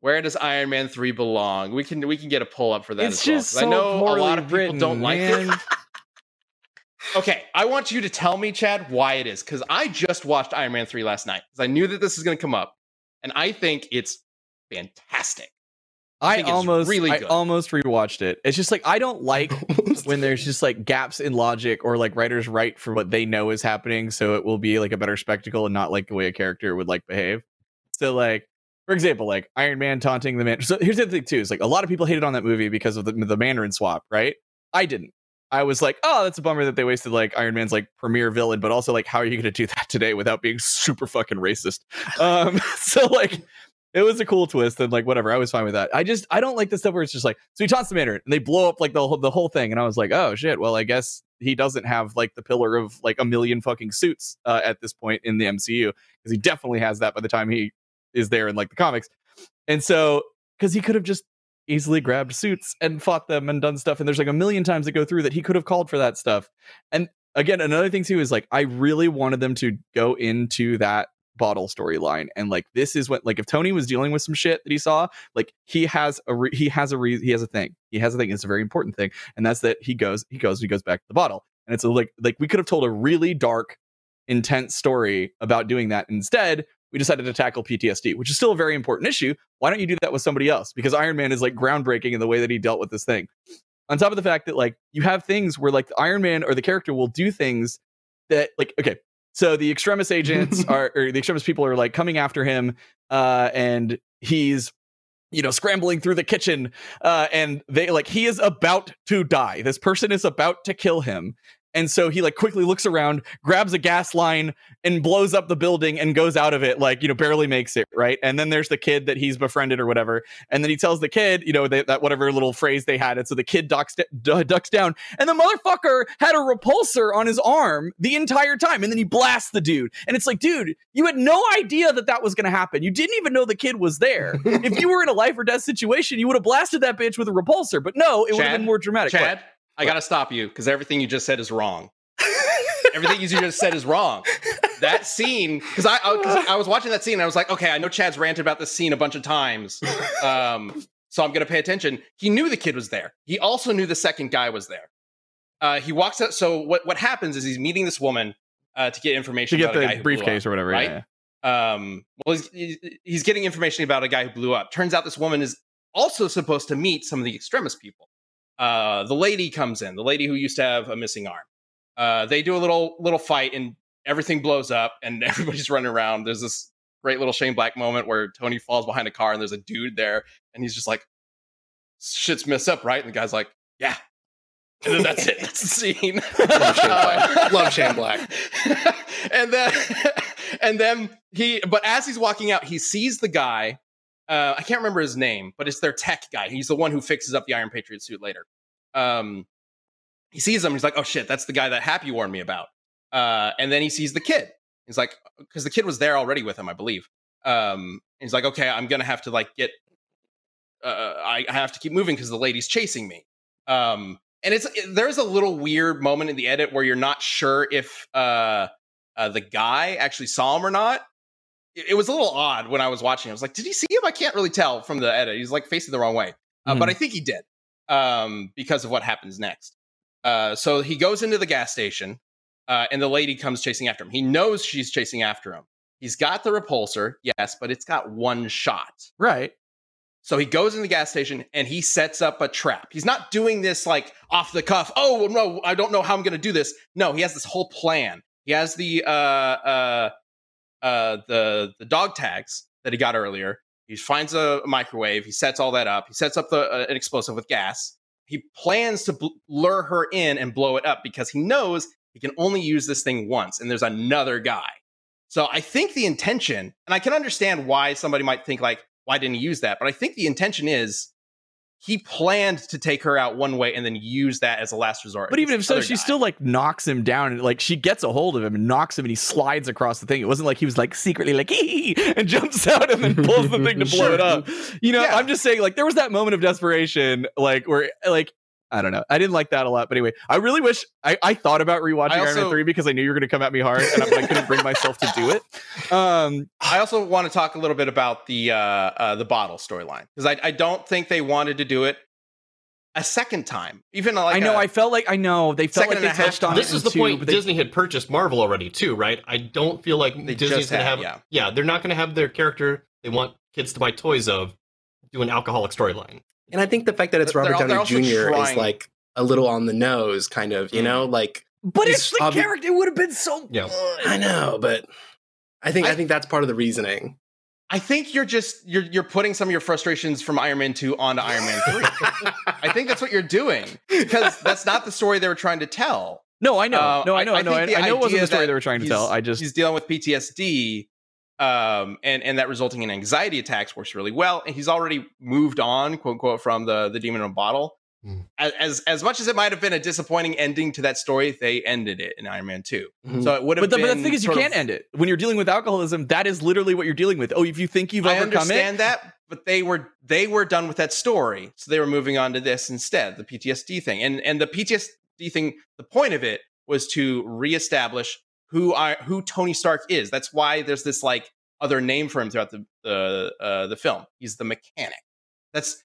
Where does Iron Man three belong? We can we can get a pull up for that. It's as well, so I know a lot of people written, don't like man. it. (laughs) Okay, I want you to tell me, Chad, why it is because I just watched Iron Man three last night because I knew that this is going to come up, and I think it's fantastic. I I almost really I good. almost rewatched it. It's just like I don't (laughs) like when there's just like gaps in logic or like writers write for what they know is happening so it will be like a better spectacle and not like the way a character would like behave. So like for example like iron man taunting the man so here's the thing too is like a lot of people hated on that movie because of the, the mandarin swap right? I didn't. I was like oh that's a bummer that they wasted like iron man's like premier villain but also like how are you going to do (laughs) that today without being super fucking racist? Um (laughs) so like it was a cool twist and like whatever. I was fine with that. I just I don't like the stuff where it's just like so he taunts the Mandarin and they blow up like the whole the whole thing and I was like oh shit well I guess he doesn't have like the pillar of like a million fucking suits uh, at this point in the MCU because he definitely has that by the time he is there in like the comics and so because he could have just easily grabbed suits and fought them and done stuff and there's like a million times that go through that he could have called for that stuff and again another thing too is like I really wanted them to go into that bottle storyline and like this is what like if tony was dealing with some shit that he saw like he has a re- he has a re- he has a thing. He has a thing. It's a very important thing and that's that he goes he goes he goes back to the bottle and it's a, like like we could have told a really dark intense story about doing that. Instead we decided to tackle ptsd which is still a very important issue. Why don't you do that with somebody else? Because iron man is like groundbreaking in the way that he dealt with this thing. On top of the fact that like you have things where like the iron man or the character will do things that like okay so the extremist agents (laughs) are or the extremist people are like coming after him uh and he's you know scrambling through the kitchen uh and they like he is about to die. This person is about to kill him and so he like quickly looks around grabs a gas line and blows up the building and goes out of it like you know barely makes it right? And then there's the kid that he's befriended or whatever. And then he tells the kid you know they, that whatever little phrase they had. And so the kid ducks, d- ducks down and the motherfucker had a repulsor on his arm the entire time. And then he blasts the dude. And it's like dude you had no idea that that was going to happen. You didn't even know the kid was there. (laughs) If you were in a life or death situation you would have blasted that bitch with a repulsor. But no it would have been more dramatic? Chad, I got to stop you because everything you just said is wrong. everything you just said is wrong. That scene, because I, I, I was watching that scene and I was like, okay, I know Chad's ranted about this scene a bunch of times. Um, so I'm to pay attention. He knew the kid was there. He also knew the second guy was there. Uh, he walks out. So what, what happens is he's meeting this woman uh, to get information to get about a guy the briefcase up, or whatever right? yeah. um well he's he's getting information about a guy who blew up turns out this woman is also supposed to meet some of the extremist people uh the lady comes in the lady who used to have a missing arm Uh, they do a little little fight and everything blows up and (laughs) everybody's running around. There's this great little Shane Black moment where Tony falls behind a car and there's a dude there and he's just like, "Shit's messed up, right?" And the guy's like, "Yeah." And then that's it. That's the scene. Love Shane Black. Love Shane Black. (laughs) and then (laughs) and then he but as he's walking out, he sees the guy. Uh, I can't remember his name, but it's their tech guy. He's the one who fixes up the Iron Patriot suit later. Um, he sees him. He's like, "Oh shit, that's the guy that Happy warned me about." Uh, and then he sees the kid. He's like, because the kid was there already with him, I believe. Um, he's like, "Okay, I'm gonna have to like get. Uh, I I have to keep moving because the lady's chasing me." Um, and it's it- there's a little weird moment in the edit where you're not sure if uh, uh, the guy actually saw him or not. It, it was a little odd when I was watching. I was like, "Did he see him?" I can't really tell from the edit. He's like facing the wrong way, uh, but I think he did um, because of what happens next. Uh, so he goes into the gas station, uh, and the lady comes chasing after him. He knows she's chasing after him. He's got the repulsor, yes, but it's got one shot. Right. So he goes in the gas station and he sets up a trap. He's not doing this like off the cuff. Oh no, I don't know how I'm going to do this. No, he has this whole plan. He has the uh, uh, uh, the the dog tags that he got earlier. He finds a microwave. He sets all that up. He sets up the uh, an explosive with gas. He plans to bl- lure her in and blow it up because he knows he can only use this thing once, and there's another guy. So I think the intention, and I can understand why somebody might think like, why didn't he use that? But I think the intention is he planned to take her out one way and then use that as a last resort. But even if so, she guy. still like knocks him down and like she gets a hold of him and knocks him and he slides across the thing. It wasn't like he was like secretly like (laughs) and jumps out and then pulls the thing to blow it up. (laughs) You know, Yeah. I'm just saying like there was that moment of desperation, like where like I don't know. I didn't like that a lot. But anyway, I really wish I, I thought about rewatching I Iron Man 3 because I knew you were gonna come at me hard and I, I couldn't bring myself to do it. (laughs) Um I also want to talk a little bit about the uh, uh, the bottle storyline because I, I don't think they wanted to do it a second time. Even like I know a- I felt like I know they felt like they and a half touched on time. this in is the two, point they- Disney had purchased Marvel already too, right? I don't feel like Disney's gonna had, have yeah. they're not gonna have their character they want kids to buy toys of do an alcoholic storyline. And I think the fact that it's They're- Robert they're Downey also Jr. is like a little on the nose, kind of, you Mm. know, like But it's the obvi- character. It would have been so Yeah. good. I know, but I think I, I- think that's part of the reasoning. I think you're just you're you're putting some of your frustrations from Iron Man 2 onto Iron Man 3. (laughs) I think that's what you're doing because that's not the story they were trying to tell. No, I know. Uh, no, I know. I, know. I, think the I know it wasn't the story they were trying to tell. I just he's dealing with PTSD, um, and and that resulting in anxiety attacks works really well. And he's already moved on, quote unquote, from the the demon in a bottle. Hmm. As, as much as it might have been a disappointing ending to that story, they ended it in Iron Man Two. Mhm. So it would have but the, been. but the thing is, you can't of- end it when you're dealing with alcoholism. That is literally what you're dealing with. Oh, if you think you've I overcome understand that, but they were they were done with that story, so they were moving on to this instead, the PTSD thing, and and the PTSD thing. The point of it was to reestablish who I who Tony Stark is. That's why there's this like other name for him throughout the the uh, the film. He's the mechanic. That's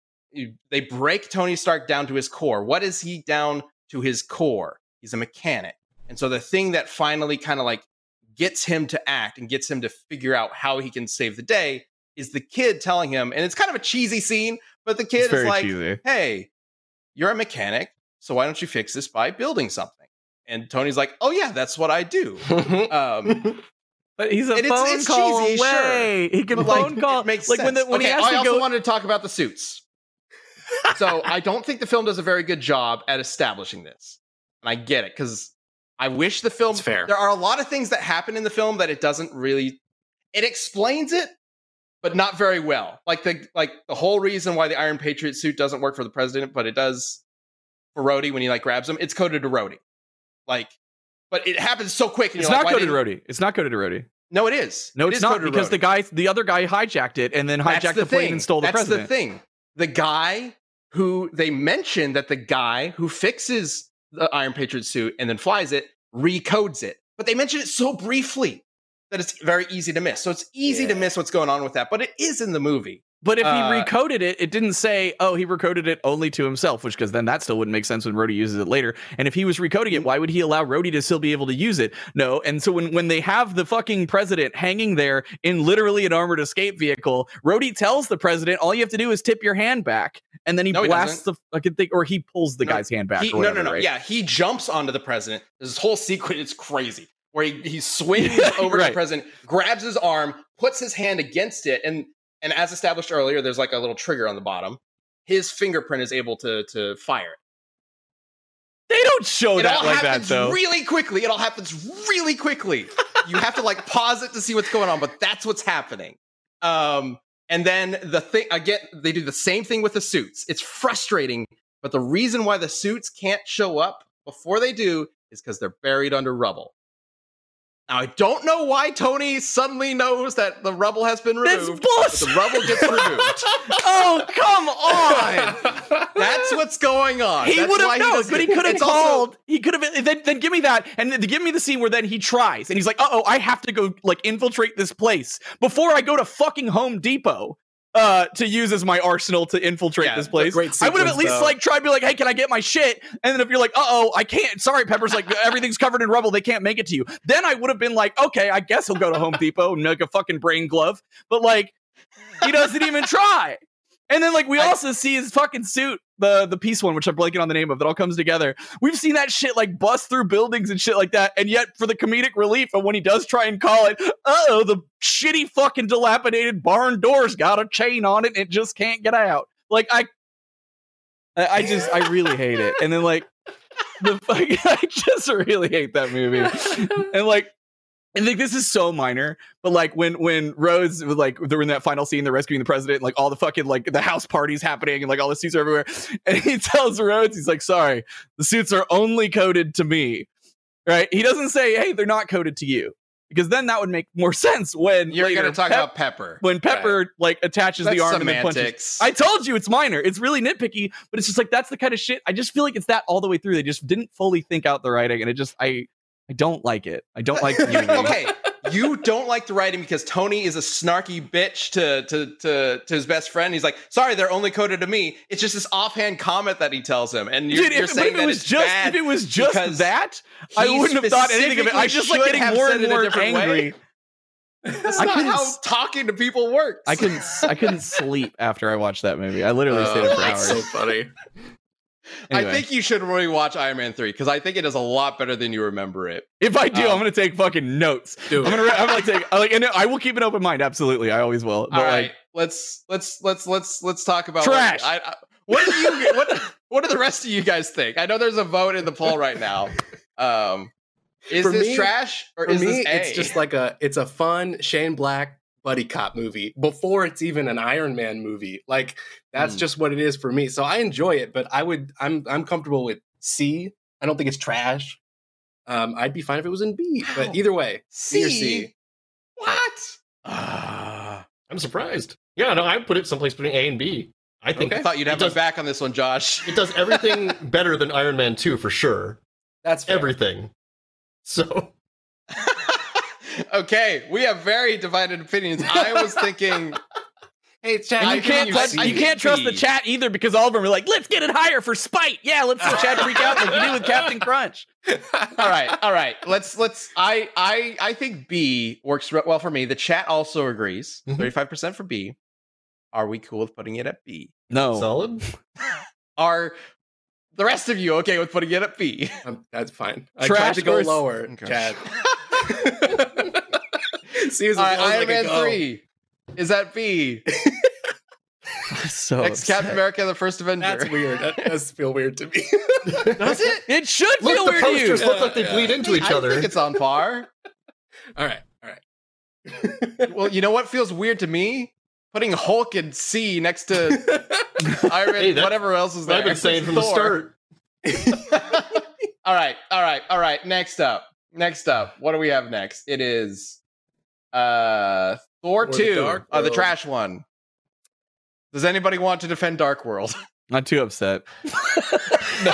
they break Tony Stark down to his core. What is he down to his core? He's a mechanic, and so the thing that finally kind of like gets him to act and gets him to figure out how he can save the day is the kid telling him, and it's kind of a cheesy scene, but the kid It's is like, cheesy. "Hey, you're a mechanic, so why don't you fix this by building something?" And Tony's like, "Oh yeah, that's what I do." (laughs) Um, But he's a And it's- phone it's call cheesy, sure. away. He can but, (laughs) like, phone call. It makes like sense. when the, when okay, he has I to also go. wanted to talk about the suits. so (laughs) I don't think the film does a very good job at establishing this, and I get it because I wish the film. It's fair. There are a lot of things that happen in the film that it doesn't really. It explains it, but not very well. Like the like the whole reason why the Iron Patriot suit doesn't work for the president, but it does for Rhodey when he like grabs him. It's coded to Rhodey, like. But it happens so quick. And it's not like, coded Rhodey. It's not coded Rhodey. No, it is. No, It it's is not because the guy, the other guy, hijacked it and then That's hijacked the, plane and stole the That's president. That's the thing. The guy who they mentioned that the guy who fixes the Iron Patriot suit and then flies it recodes it, but they mention it so briefly that it's very easy to miss. So it's easy to miss what's going on with that, but it is in the movie. But if Uh, he recoded it, it didn't say, oh, he recoded it only to himself, which because then that still wouldn't make sense when Rhodey uses it later. And if he was recoding it, why would he allow Rhodey to still be able to use it? No. And so when, when they have the fucking president hanging there in literally an armored escape vehicle, Rhodey tells the president, all you have to do is tip your hand back. And then he No, he blasts the fucking thing, or he pulls the No, guy's hand back. He, or no, no, no. right? Yeah, he jumps onto the president. There's this whole sequence. It's crazy where he, he swings (laughs) over to Right. the president, grabs his arm, puts his hand against it, and and as established earlier, there's like a little trigger on the bottom. His fingerprint is able to to fire. They don't show it that all like that, happens though. really quickly. It all happens really quickly. you have to like pause it to see what's going on, but that's what's happening. Um, and then the thing again, they do the same thing with the suits. It's frustrating, but the reason why the suits can't show up before they do is because they're buried under rubble. Now I don't know why Tony suddenly knows that the rubble has been That's removed. but bullshit. the rubble gets removed. (laughs) oh, come on. That's what's going on. He would have known, but he could have It's also- called. he could have then, then give me that, and then give me the scene where then he tries, and he's like, "Uh oh, I have to go like infiltrate this place before I go to fucking Home Depot." Uh, to use as my arsenal to infiltrate Yeah, this place. great I would have at least though. like tried to be like, "Hey, can I get my shit?" And then if you're like, "Uh oh, I can't," sorry, Pepper's like, (laughs) everything's covered in rubble, they can't make it to you. Then I would have been like, "Okay, I guess he'll go to Home Depot (laughs) and make a fucking brain glove." But like, he doesn't even try. And then like we I- also see his fucking suit, the the piece one, which I'm blanking on the name of, that all comes together. We've seen that shit like bust through buildings and shit like that. And yet for the comedic relief of when he does try and call it, oh, the shitty fucking dilapidated barn door's got a chain on it and it just can't get out. Like I I, just I really hate it. And then like the fucking (laughs) I just really hate that movie. And like and like this is so minor, but like when when was like they're in that final scene, they're rescuing the president, like all the fucking like the house parties happening and like all the suits are everywhere. (laughs) And he tells Rhodes, he's like, sorry, the suits are only coded to me. Right? He doesn't say, hey, they're not coded to you. Because then that would make more sense when You're going to talk Pep- about Pepper. when Pepper like attaches That's the arm and then punches. I told you it's minor. It's really nitpicky, but it's just like that's the kind of shit. I just feel like it's that all the way through. They just didn't fully think out the writing, and it just I I don't like it. I don't like (laughs) the movie. okay, you don't like the writing because Tony is a snarky bitch to to to to his best friend. He's like, "Sorry, they're only coded to me." It's just this offhand comment that he tells him, and you're, Dude, you're if, but saying if that it was it's just bad if it was just that, I wouldn't have thought anything of it. I just like getting more and said it a more different way. angry. That's I not how talking to people works. I couldn't s- I couldn't sleep after I watched that movie. I literally stayed up for hours. so funny. (laughs) I think you should really watch Iron Man three because I think it is a lot better than you remember it. if I do, um, I'm gonna take fucking notes. Dude. I'm gonna I'm gonna (laughs) take I like and I will keep an open mind. Absolutely, I always will. But All right, like, let's let's let's let's let's talk about Trash. I, I, what do you what what do the rest of you guys think? I know there's a vote in the poll right now. Um, is For this me- trash or For is me, this A? it's just like a it's a fun Shane Black buddy cop movie before it's even an Iron Man movie. Like that's Hmm. just what it is for me. So I enjoy it, but I would I'm I'm comfortable with C. I don't think it's trash. Um, I'd be fine if it was in B, Wow. but either way, C or C. C. What? ah. I'm surprised. Yeah, no, I put it someplace between A and B. I think I thought you'd it have my back on this one, Josh. (laughs) it does everything better than Iron Man 2 for sure. That's fair. Everything. So okay, we have very divided opinions. I was thinking (laughs) Hey, chat. And you can't you trust, you can't trust the chat either because all of them are like, let's get it higher for spite. Yeah, let's see Chad freak out like you do with Captain (laughs) Crunch. all right, all right. Let's let's. I I I think B works re- well for me. The chat also agrees. Mhm. Thirty five percent for B. Are we cool with putting it at B? No. solid. (laughs) Are the rest of you okay with putting it at B? Um, that's fine. I Trash tried to go versus- lower, Okay. Chad. (laughs) See, All right, low as I Iron can Man go. three is that B. so Next upset. Captain America: The First Avenger. That's weird. That (laughs) does feel weird to me. Does it? (laughs) It should Look, feel weird to you. posters look like they Yeah, bleed into each I other. think it's on par. all right, all right. Well, you know what feels weird to me? Putting Hulk and C next to Iron Man, Hey, that- whatever else is What there. I've been saying from the start. all right, all right, all right. Next up, next up. What do we have next? It is uh Thor Or two, Dark uh, the trash one. Does anybody want to defend Dark World? (laughs) Not too upset. (laughs) no.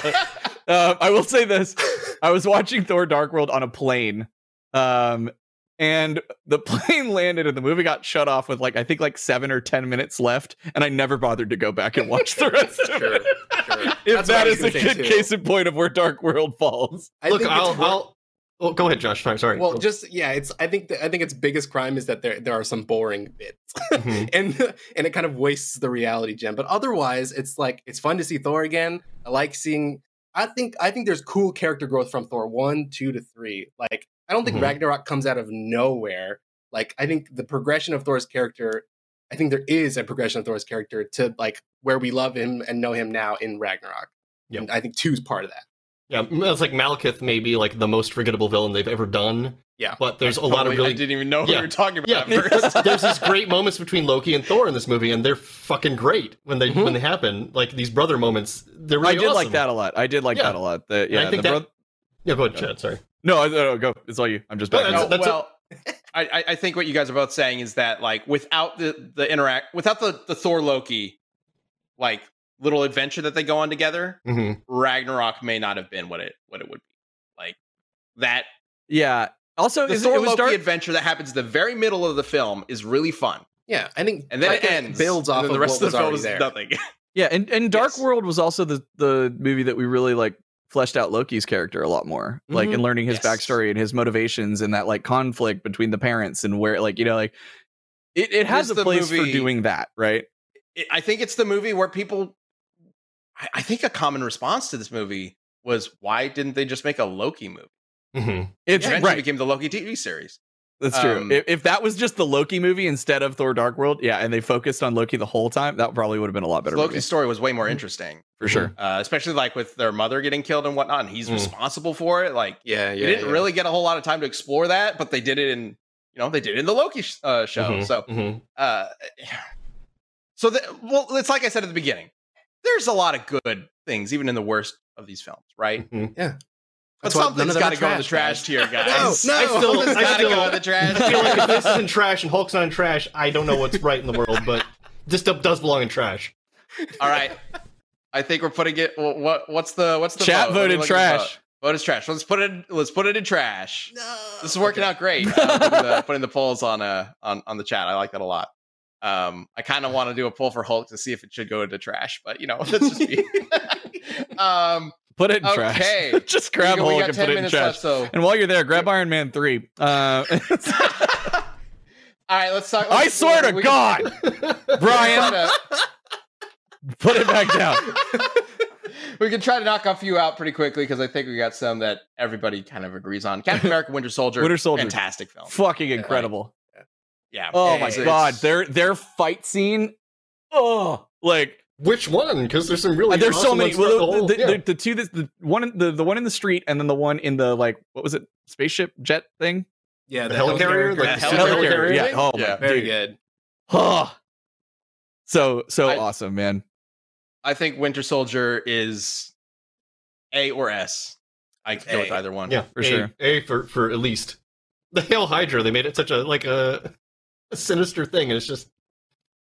Uh, I will say this: I was watching Thor: Dark World on a plane, um, and the (laughs) plane landed and the movie got shut off with like I think like seven or ten minutes left, and I never bothered to go back and watch the rest of Sure, it. sure. If That's what that I was is a good too. case in point of where Dark World falls. I Look, think I'll, wor- I'll. Well, go ahead, Josh. Sorry. sorry. Well, Go. just yeah, it's. I think the, I think its biggest crime is that there there are some boring bits, Mhm. (laughs) and and it kind of wastes the reality gem. But otherwise, it's like it's fun to see Thor again. I like seeing. I think I think there's cool character growth from Thor one, two to three. Like I don't think Mhm. Ragnarok comes out of nowhere. Like I think the progression of Thor's character. I think there is a progression of Thor's character to like where we love him and know him now in Ragnarok. Yep. And I think two's part of that. Yeah, it's like Malekith may be like the most forgettable villain they've ever done. Yeah. but there's a lot of really I didn't even know what Yeah. we were talking about Yeah, at (laughs) first. there's these great moments between Loki and Thor in this movie, and they're fucking great when they Mhm. when they happen. Like these brother moments, they're really I did like that a lot. I did like Yeah. that a lot. The, yeah, I think the that- bro- Yeah, go ahead, Chad. Sorry. no, I- no, go. It's all you. I'm just No, that's- No, that's well, (laughs) I, I- I think what you guys are both saying is that like without the the interact without the the Thor Loki like little adventure that they go on together, hmm Ragnarok may not have been what it what it would be. Like that Yeah. Also, the is, Thor it was Loki dark. adventure that happens in the very middle of the film is really fun, Yeah, I think and then like, it ends. builds off of the rest what of the film already is there. nothing. (laughs) Yeah, and, and Dark Yes. World was also the the movie that we really like fleshed out Loki's character a lot more. Like Mhm. in learning his Yes. backstory and his motivations and that like conflict between the parents and where like, you know, like it, it has is a place movie- for doing that, right? it, I think it's the movie where people. I, I think a common response to this movie was why didn't they just make a Loki movie? hmm It's Eventually right. became the Loki TV series. That's true. um, if, if that was just the Loki movie instead of Thor Dark World, yeah, and they focused on Loki the whole time, that probably would have been a lot better Loki's movie, story was way more interesting. for sure. uh, especially like with their mother getting killed and whatnot, and he's Mm. responsible for it. Like, Yeah, you yeah. didn't yeah. really get a whole lot of time to explore that, but they did it in, you know, they did it in the Loki sh- uh, show. Mhm. So, Mhm. uh, (sighs) so the, well, it's like I said at the beginning. There's a lot of good things, even in the worst of these films, right? Mhm. But That's why none of them got to go in the trash, trash (laughs) guys. tier, guys. No, no. I still- (laughs) I got to still- go in the trash. I feel like if this is in trash and Hulk's not in trash, I don't know what's right in the world, but this stuff does belong in trash. All right, I think we're putting it. wh- What what's the what's the Chat vote? Let me voted look trash. Vote. vote is trash. Let's put it. Let's put it in trash. No. This is working out great. (laughs) Uh, putting, the, putting the polls on uh on on the chat. I like that a lot. Um, I kind of (laughs) want to do a pull for Hulk to see if it should go into trash, but you know, (laughs) that's just me. (laughs) um, Put it in okay. trash. just grab we, we Hulk got and put it in trash. left, so And while you're there, grab Iron Man 3. Uh, all right, let's talk. I let's- swear to God, we can Brian, put it back down. we can try to knock a few out pretty quickly because I think we got some that everybody kind of agrees on. Captain America: Winter Soldier, Winter Soldier. fantastic film. Fucking incredible. Yeah. Oh my it's- god, it's- their their fight scene. Oh, like Which one? Because there's some really there's so many. Well, the whole- the, yeah. the, the two, that- the one, in, the the one in the street, and then the one in the like, what was it, spaceship jet thing? Yeah, The helicarrier, helicarrier. like the The helicarrier helicarrier, Yeah. thing? Oh my, Yeah. Very dude. good. Oh. So so I- awesome, man. I think Winter Soldier is A or S. I could go with either one. yeah, for a, sure. A for for at least the Hail Hydra. They made it such a like a, a sinister thing, and it's just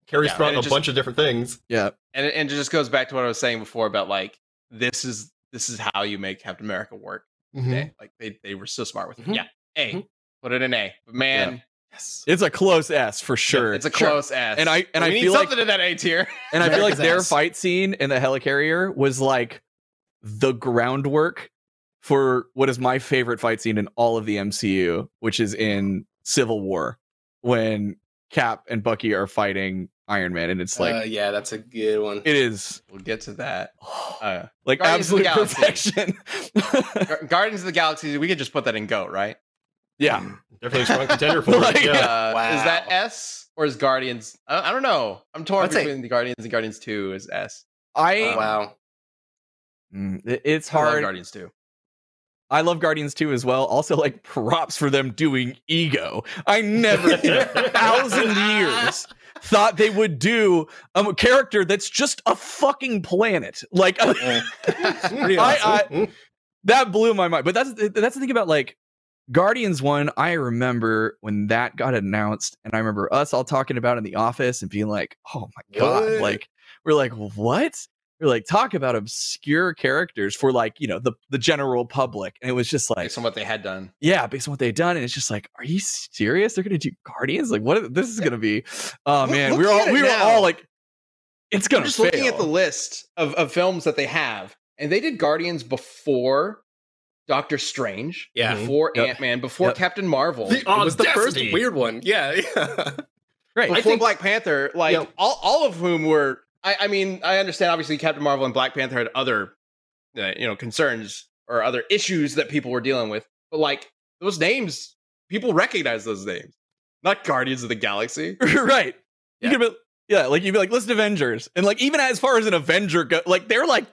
carries Yeah, throughout a just- bunch of different things. Yeah. and it, and it just goes back to what I was saying before about like this is this is how you make Captain America work. Mm-hmm. Like they they were so smart with it. Mhm. Yeah, A. Mhm. Put it in A. But man, yes, It's a close S for sure. it's a Sure. close S. And I- and we I need feel like- something in that A tier. And I (laughs) feel like their fight scene in the helicarrier was like the groundwork for what is my favorite fight scene in all of the MCU, which is in Civil War when Cap and Bucky are fighting Iron Man, and it's like uh, yeah, that's a good one. it is We'll get to that. (sighs) Uh, like Guardians of the absolute Galaxy. perfection. (laughs) Gar- Guardians of the Galaxy. We could just put that in GOAT, right? yeah, Definitely a strong (laughs) contender for Like, it. Yeah. Uh, Wow. (laughs) Is that S or is Guardians? I, I don't know. I'm torn I'd say- between the Guardians and Guardians Two. Is S? I Oh, wow. Mm, it- it's I love hard. Guardians Two. I love Guardians 2 as well. Also, like props for them doing ego. I never in a thousand years thought they would do a character that's just a fucking planet. Like (laughs) I- I- that blew my mind. But that's that's the thing about like Guardians 1, I remember when that got announced, and I remember us all talking about it in the office and being like, oh my god, What? like we're like, what? We're like talk about obscure characters for like you know the the general public, and it was just like Based on what they had done. yeah, based on what they'd done, and it's just like, are you serious? They're gonna do Guardians? Like, what? This is gonna be? Oh man, we were all we were now, all like, it's gonna I'm just fail. looking at the list of, of films that they have, and they did Guardians before Doctor Strange, Yeah. before Yep. Ant Man, before Yep. Captain Marvel, The It was the first weird one. Yeah, (laughs) yeah. right. before I think- Black Panther. Like Yeah. all, all of whom were. I, I mean, I understand. Obviously, Captain Marvel and Black Panther had other, uh, you know, concerns or other issues that people were dealing with. But like those names, people recognize those names, not Guardians of the Galaxy. (laughs) right. Yeah. You could be, yeah, like you'd be like, list Avengers, and like even as far as an Avenger go, like they're like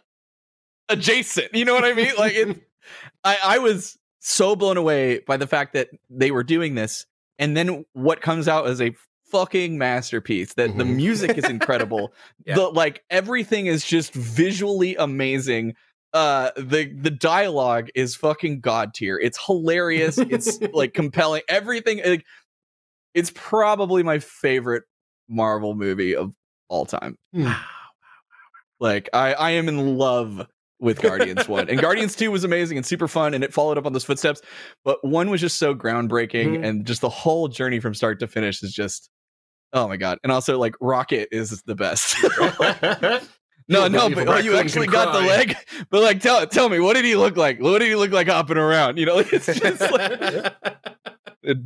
adjacent. You know what I mean? Like it, (laughs) I I was so blown away by the fact that they were doing this, and then what comes out as a fucking masterpiece. That the Mhm. music is (laughs) incredible. Yeah. The like everything is just visually amazing. Uh, the the dialogue is fucking god tier. It's hilarious. It's (laughs) like compelling. Everything. Like, it's probably my favorite Marvel movie of all time. Hmm. Like I I am in love with Guardians 1. And Guardians 2 was amazing and super fun and it followed up on those footsteps, but 1 was just so groundbreaking Mhm. and just the whole journey from start to finish is just oh my god. And also like Rocket is the best. (laughs) (laughs) no, no, but you actually got the leg. But like tell tell me what did he look like? What did he look like hopping around? You know, like, (laughs) it's just like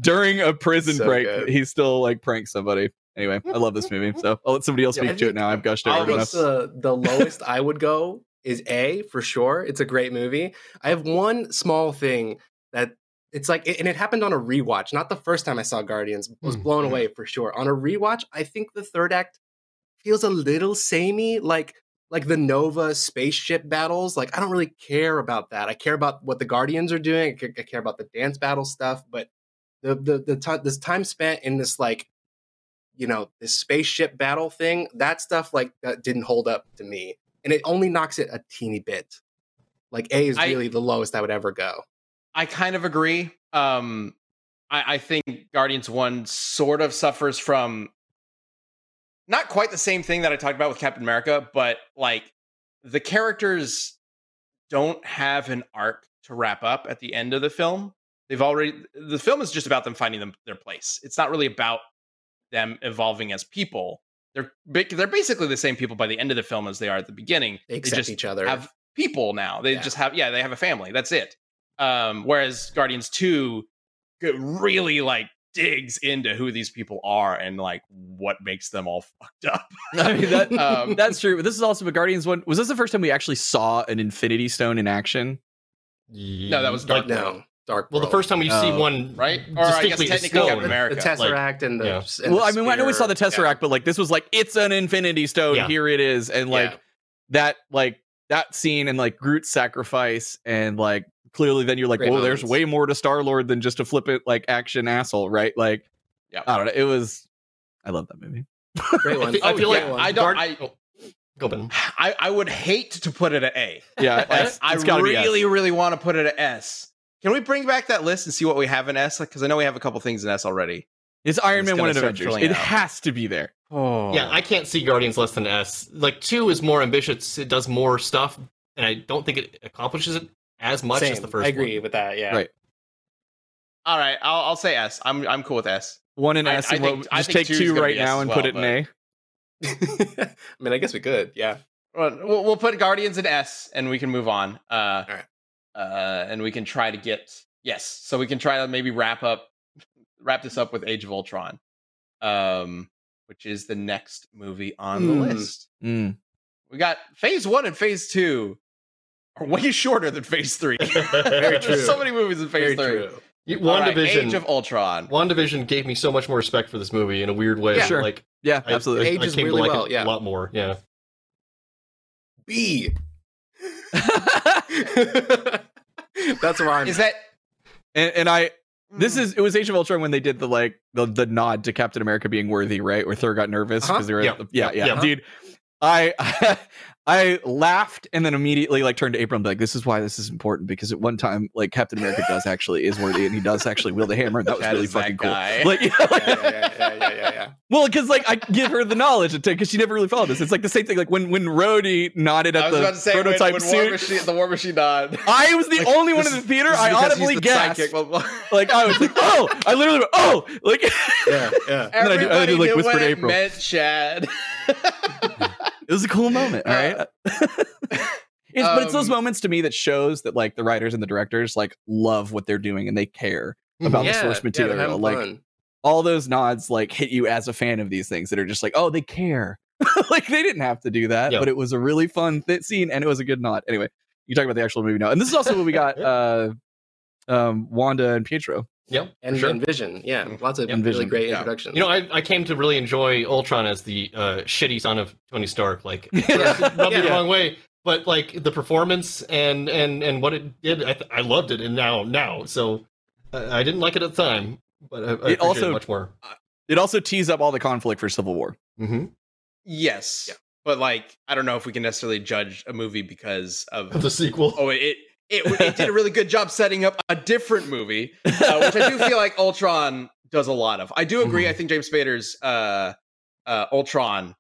during a prison So break, good. he still like pranks somebody. Anyway, I love this movie. So I'll let somebody else Yeah, speak to it now. I've gushed over enough. the the lowest I would go is A for sure. It's a great movie. I have one small thing that it's like, and it happened on a rewatch. Not the first time I saw Guardians. Was Mm, blown away for sure. On a rewatch, I think the third act feels a little samey, like like the Nova spaceship battles. Like I don't really care about that. I care about what the Guardians are doing. I ca- I care about the dance battle stuff, but the the the time this time spent in this like you know this spaceship battle thing that stuff like that didn't hold up to me and it only knocks it a teeny bit like a is I- really the lowest i would ever go I kind of agree. Um, I, I think Guardians One sort of suffers from not quite the same thing that I talked about with Captain America, but like the characters don't have an arc to wrap up at the end of the film. They've already the film is just about them finding them their place. It's not really about them evolving as people. They're they're basically the same people by the end of the film as they are at the beginning. they accept just each other have people now. They Yeah. just have yeah, they have a family. That's it. Um, whereas Guardians Two really like digs into who these people are and like what makes them all fucked up. (laughs) I mean that Um, (laughs) that's true. But this is also a Guardians one. Was this the first time we actually saw an Infinity Stone in action? No, that was Like, Dark no dark Well, the first time we see one, right? Or I guess technically stone. Captain America. the tesseract and the yeah. and well, the I mean, I know we saw the spear. Tesseract, but like this was like it's an Infinity Stone. Yeah. Here it is, and like Yeah. that, like that scene and like Groot's sacrifice, and like clearly, then you're like, Great whoa, there's way more to Star Lord than just a flippant like action asshole, right? Like, Yeah. I don't know. It was, I love that movie. Yeah. great (laughs) I, one fe- I Oh, feel yeah, like I don't- Guard- I- oh, go Ben. I, I would hate to put it at A. Yeah, Like, S. I It's gotta be S. really, really want to put it at S. Can we bring back that list and see what we have in S? Because I know we have a couple things in S already. It's Iron Man One and Avengers. It out. has to be there. Oh, Yeah, I can't see Guardians less than S. Like two is more ambitious. It does more stuff, and I don't think it accomplishes it as much Same. as the first. i agree one. with that yeah Right. All right, I'll, I'll say S. I'm I'm cool with S. One and I- S. I and think- what- I just think take two is two gonna right now and well, put it in A. (laughs) i mean i guess we could yeah Well, we'll, we'll put Guardians in S, and we can move on. Uh, All right. uh, and we can try to get yes. So we can try to maybe wrap up, wrap this up with Age of Ultron, um, which is the next movie on the Hmm. list. Mm. We got Phase One and Phase Two are way shorter than Phase Three. (laughs) Very true. There's so many movies in Phase very Three. true You- All right, WandaVision. Age of Ultron. WandaVision gave me so much more respect for this movie in a weird way. Yeah. Sure. Like Yeah, I, absolutely. I, I Ages came really to like well, it yeah. a lot more. Yeah. (laughs) b (laughs) that's where i'm Is that and, and I this Mm. is it was Age of Ultron when they did the like the, the nod to Captain America being worthy, right? Where Thor got nervous Uh-huh. because they were Yeah. at the, yeah, yeah, Yeah. dude. I (laughs) I laughed and then immediately like turned to April and be like, "This is why this is important because at one time, like Captain America does actually is worthy and he does actually wield a hammer. And that was Chad really fucking cool. Like, (laughs) yeah, like- yeah, yeah, yeah, yeah, yeah, yeah. (laughs) well, because like I give her the knowledge because she never really followed this. It's like the same thing. Like when when Rhodey nodded at the say prototype when War suit, Machine, the War Machine nod. I was the Like, only one in the theater. I audibly the gasped. sidekick, blah, blah. Like I was like, oh, I literally went, oh, like yeah, yeah. then I do- I Everybody do, like, knew whisper what it April. meant, Chad. It was a cool moment. All right. (laughs) It's, but it's those Um, moments to me that shows that like the writers and the directors like love what they're doing and they care about yeah, the source they're material. having like fun. all those nods like hit you as a fan of these things that are just like, oh, they care. (laughs) like they didn't have to do that, Yeah. but it was a really fun th- scene and it was a good nod. Anyway, you talk about the actual movie now, and this is also what we got. (laughs) uh um Wanda and Pietro. Yep, and, sure. and Vision. Yeah, lots of Yeah, really Vision, great yeah. introductions. You know, I, I came to really enjoy Ultron as the uh, shitty son of Tony Stark. Like, (laughs) Yeah. (laughs) rubbed me the wrong way, but like the performance and and and what it did, I, th- I loved it. And now now, so uh, I didn't like it at the time, but I, I It also- it much more. It also tees up all the conflict for Civil War. Mm-hmm. yes, Yeah. but like I don't know if we can necessarily judge a movie because of The sequel. oh it it, it did a really good job setting up a different movie, uh, which I do feel like Ultron does a lot of. I do agree. Mhm. I think James Spader's uh, uh, Ultron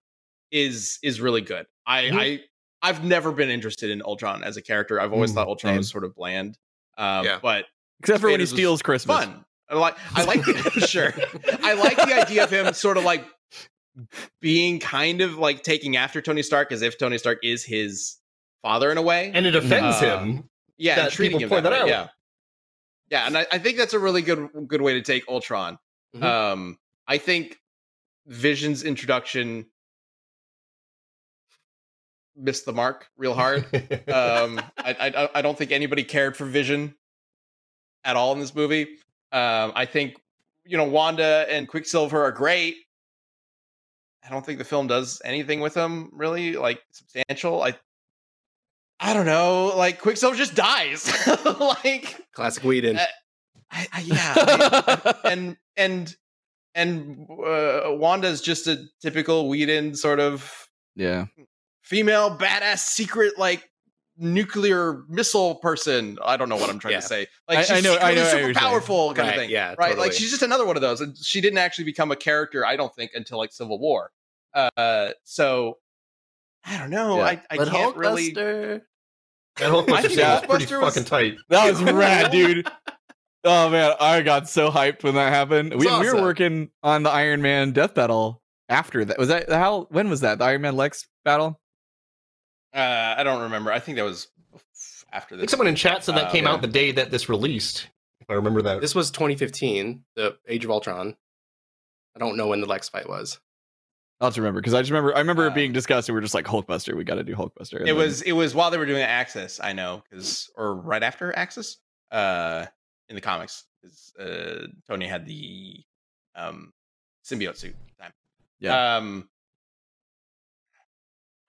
is is really good. I Mhm. I I've never been interested in Ultron as a character. I've always Mm, thought Ultron same. was sort of bland. Um, Yeah. but Except for when he steals Christmas. fun. I like I like the, (laughs) sure. I like the idea of him sort of like being kind of like taking after Tony Stark as if Tony Stark is his father in a way. and it offends Uh, him. Yeah, that people point that, that way, out. Yeah. Yeah, and I, I think that's a really good good way to take Ultron. Mhm. Um I think Vision's introduction missed the mark real hard. um (laughs) I, I I don't think anybody cared for Vision at all in this movie. Um I think you know Wanda and Quicksilver are great. I don't think the film does anything with them really like substantial. I I don't know, like Quicksilver just dies. (laughs) like Classic Whedon. Uh, I, I yeah, I- (laughs) and and and uh, Wanda's just a typical Whedon sort of Yeah. female badass secret like nuclear missile person. I don't know what I'm trying Yeah. to say. Like I- she's I know- I know super powerful kind Right, of thing. yeah, right. totally. Like she's just another one of those, and she didn't actually become a character. I don't think until like Civil War. Uh, so I don't know. Yeah. I I But can't really. Hulkbuster- That whole I Hulkbuster think was pretty was- fucking tight. (laughs) That was rad, dude. Oh man, I got so hyped when that happened. It's We, we were working on the Iron Man death battle after that. Was that how? When was that? The Iron Man Lex battle? Uh, I don't remember. I think that was after I this. think someone in chat said that Uh, came yeah. out the day that this released. If I remember that. This was 2015, the Age of Ultron. I don't know when the Lex fight was. I'll have to remember because I just remember I remember it Uh, being discussed and we are just like Hulkbuster. We got to do Hulkbuster. And it then- was it was while they were doing Axis. I know because or right after Axis. Uh, in the comics, 'cause, uh, Tony had the um symbiote suit. Time. Yeah. Um.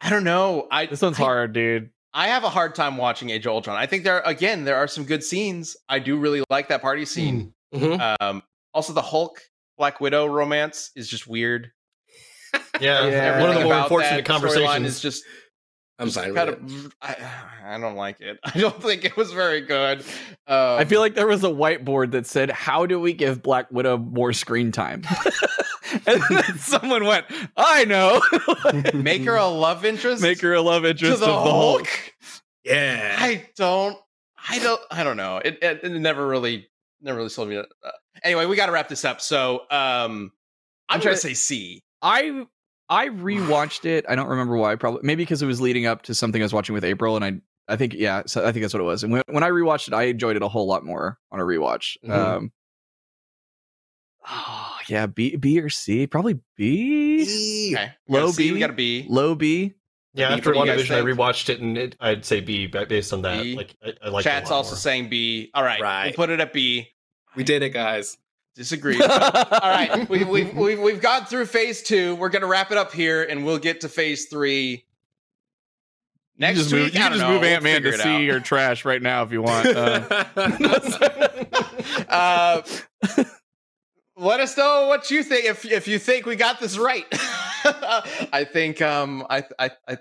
I don't know. I this one's I- hard, dude. I have a hard time watching Age of Ultron. I think there again there are some good scenes. I do really like that party scene. Mhm. Um, also the Hulk Black Widow romance is just weird. Yeah, (laughs) Yeah. one of the more unfortunate conversations. is just I'm just fine kind of. I, I don't like it. (laughs) I don't think it was very good. Um, I feel like there was a whiteboard that said, "How do we give Black Widow more screen time?" (laughs) and then someone went, "I know." make her a love interest. make her a love to interest the of the Hulk. Yeah. I don't. I don't. I don't know. It, it, it never really, never really sold me. Uh, anyway, we got to wrap this up. So, um, I'm I'm trying gonna- to say C. I I rewatched it. I don't remember why. Probably maybe because it was leading up to something I was watching with April, and I I think yeah, so I think that's what it was. And when when I rewatched it, I enjoyed it a whole lot more on a rewatch. Mhm. Um, oh yeah, B B or C, probably B, Okay, we got Low a C, B? We got a B. low B. yeah, B after for you WandaVision, I think? rewatched it, and it, I'd say B based on that. B? Like, I, I like Chat's also saying B. All right, we'll Right. put it at B. We did it, guys. Disagree. (laughs) all right, we, we've we've we've gone through phase two. We're gonna wrap it up here, and we'll get to phase three next you just week. move, you can just know. move We'll Ant Man figure to it C out. or trash right now if you want. (laughs) Uh, uh, let us know what you think if if you think we got this right. (laughs) I think um I I I, I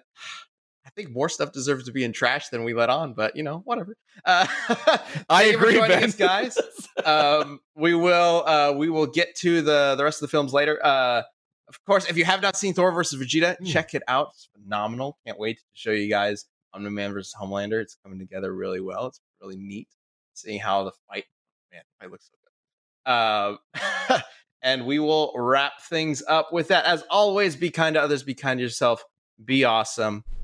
think more stuff deserves to be in trash than we let on, but you know, whatever. (laughs) Uh, (laughs) I agree, Ben. us, guys. (laughs) um, we will uh, we will get to the the rest of the films later. Uh, of course, if you have not seen Thor versus Vegeta, Hmm. check it out. It's phenomenal. Can't wait to show you guys Omni Man versus Homelander. It's coming together really well. It's really neat seeing how the fight. Man, the fight looks so good. Uh, and we will wrap things up with that. As always, be kind to others, be kind to yourself, be awesome.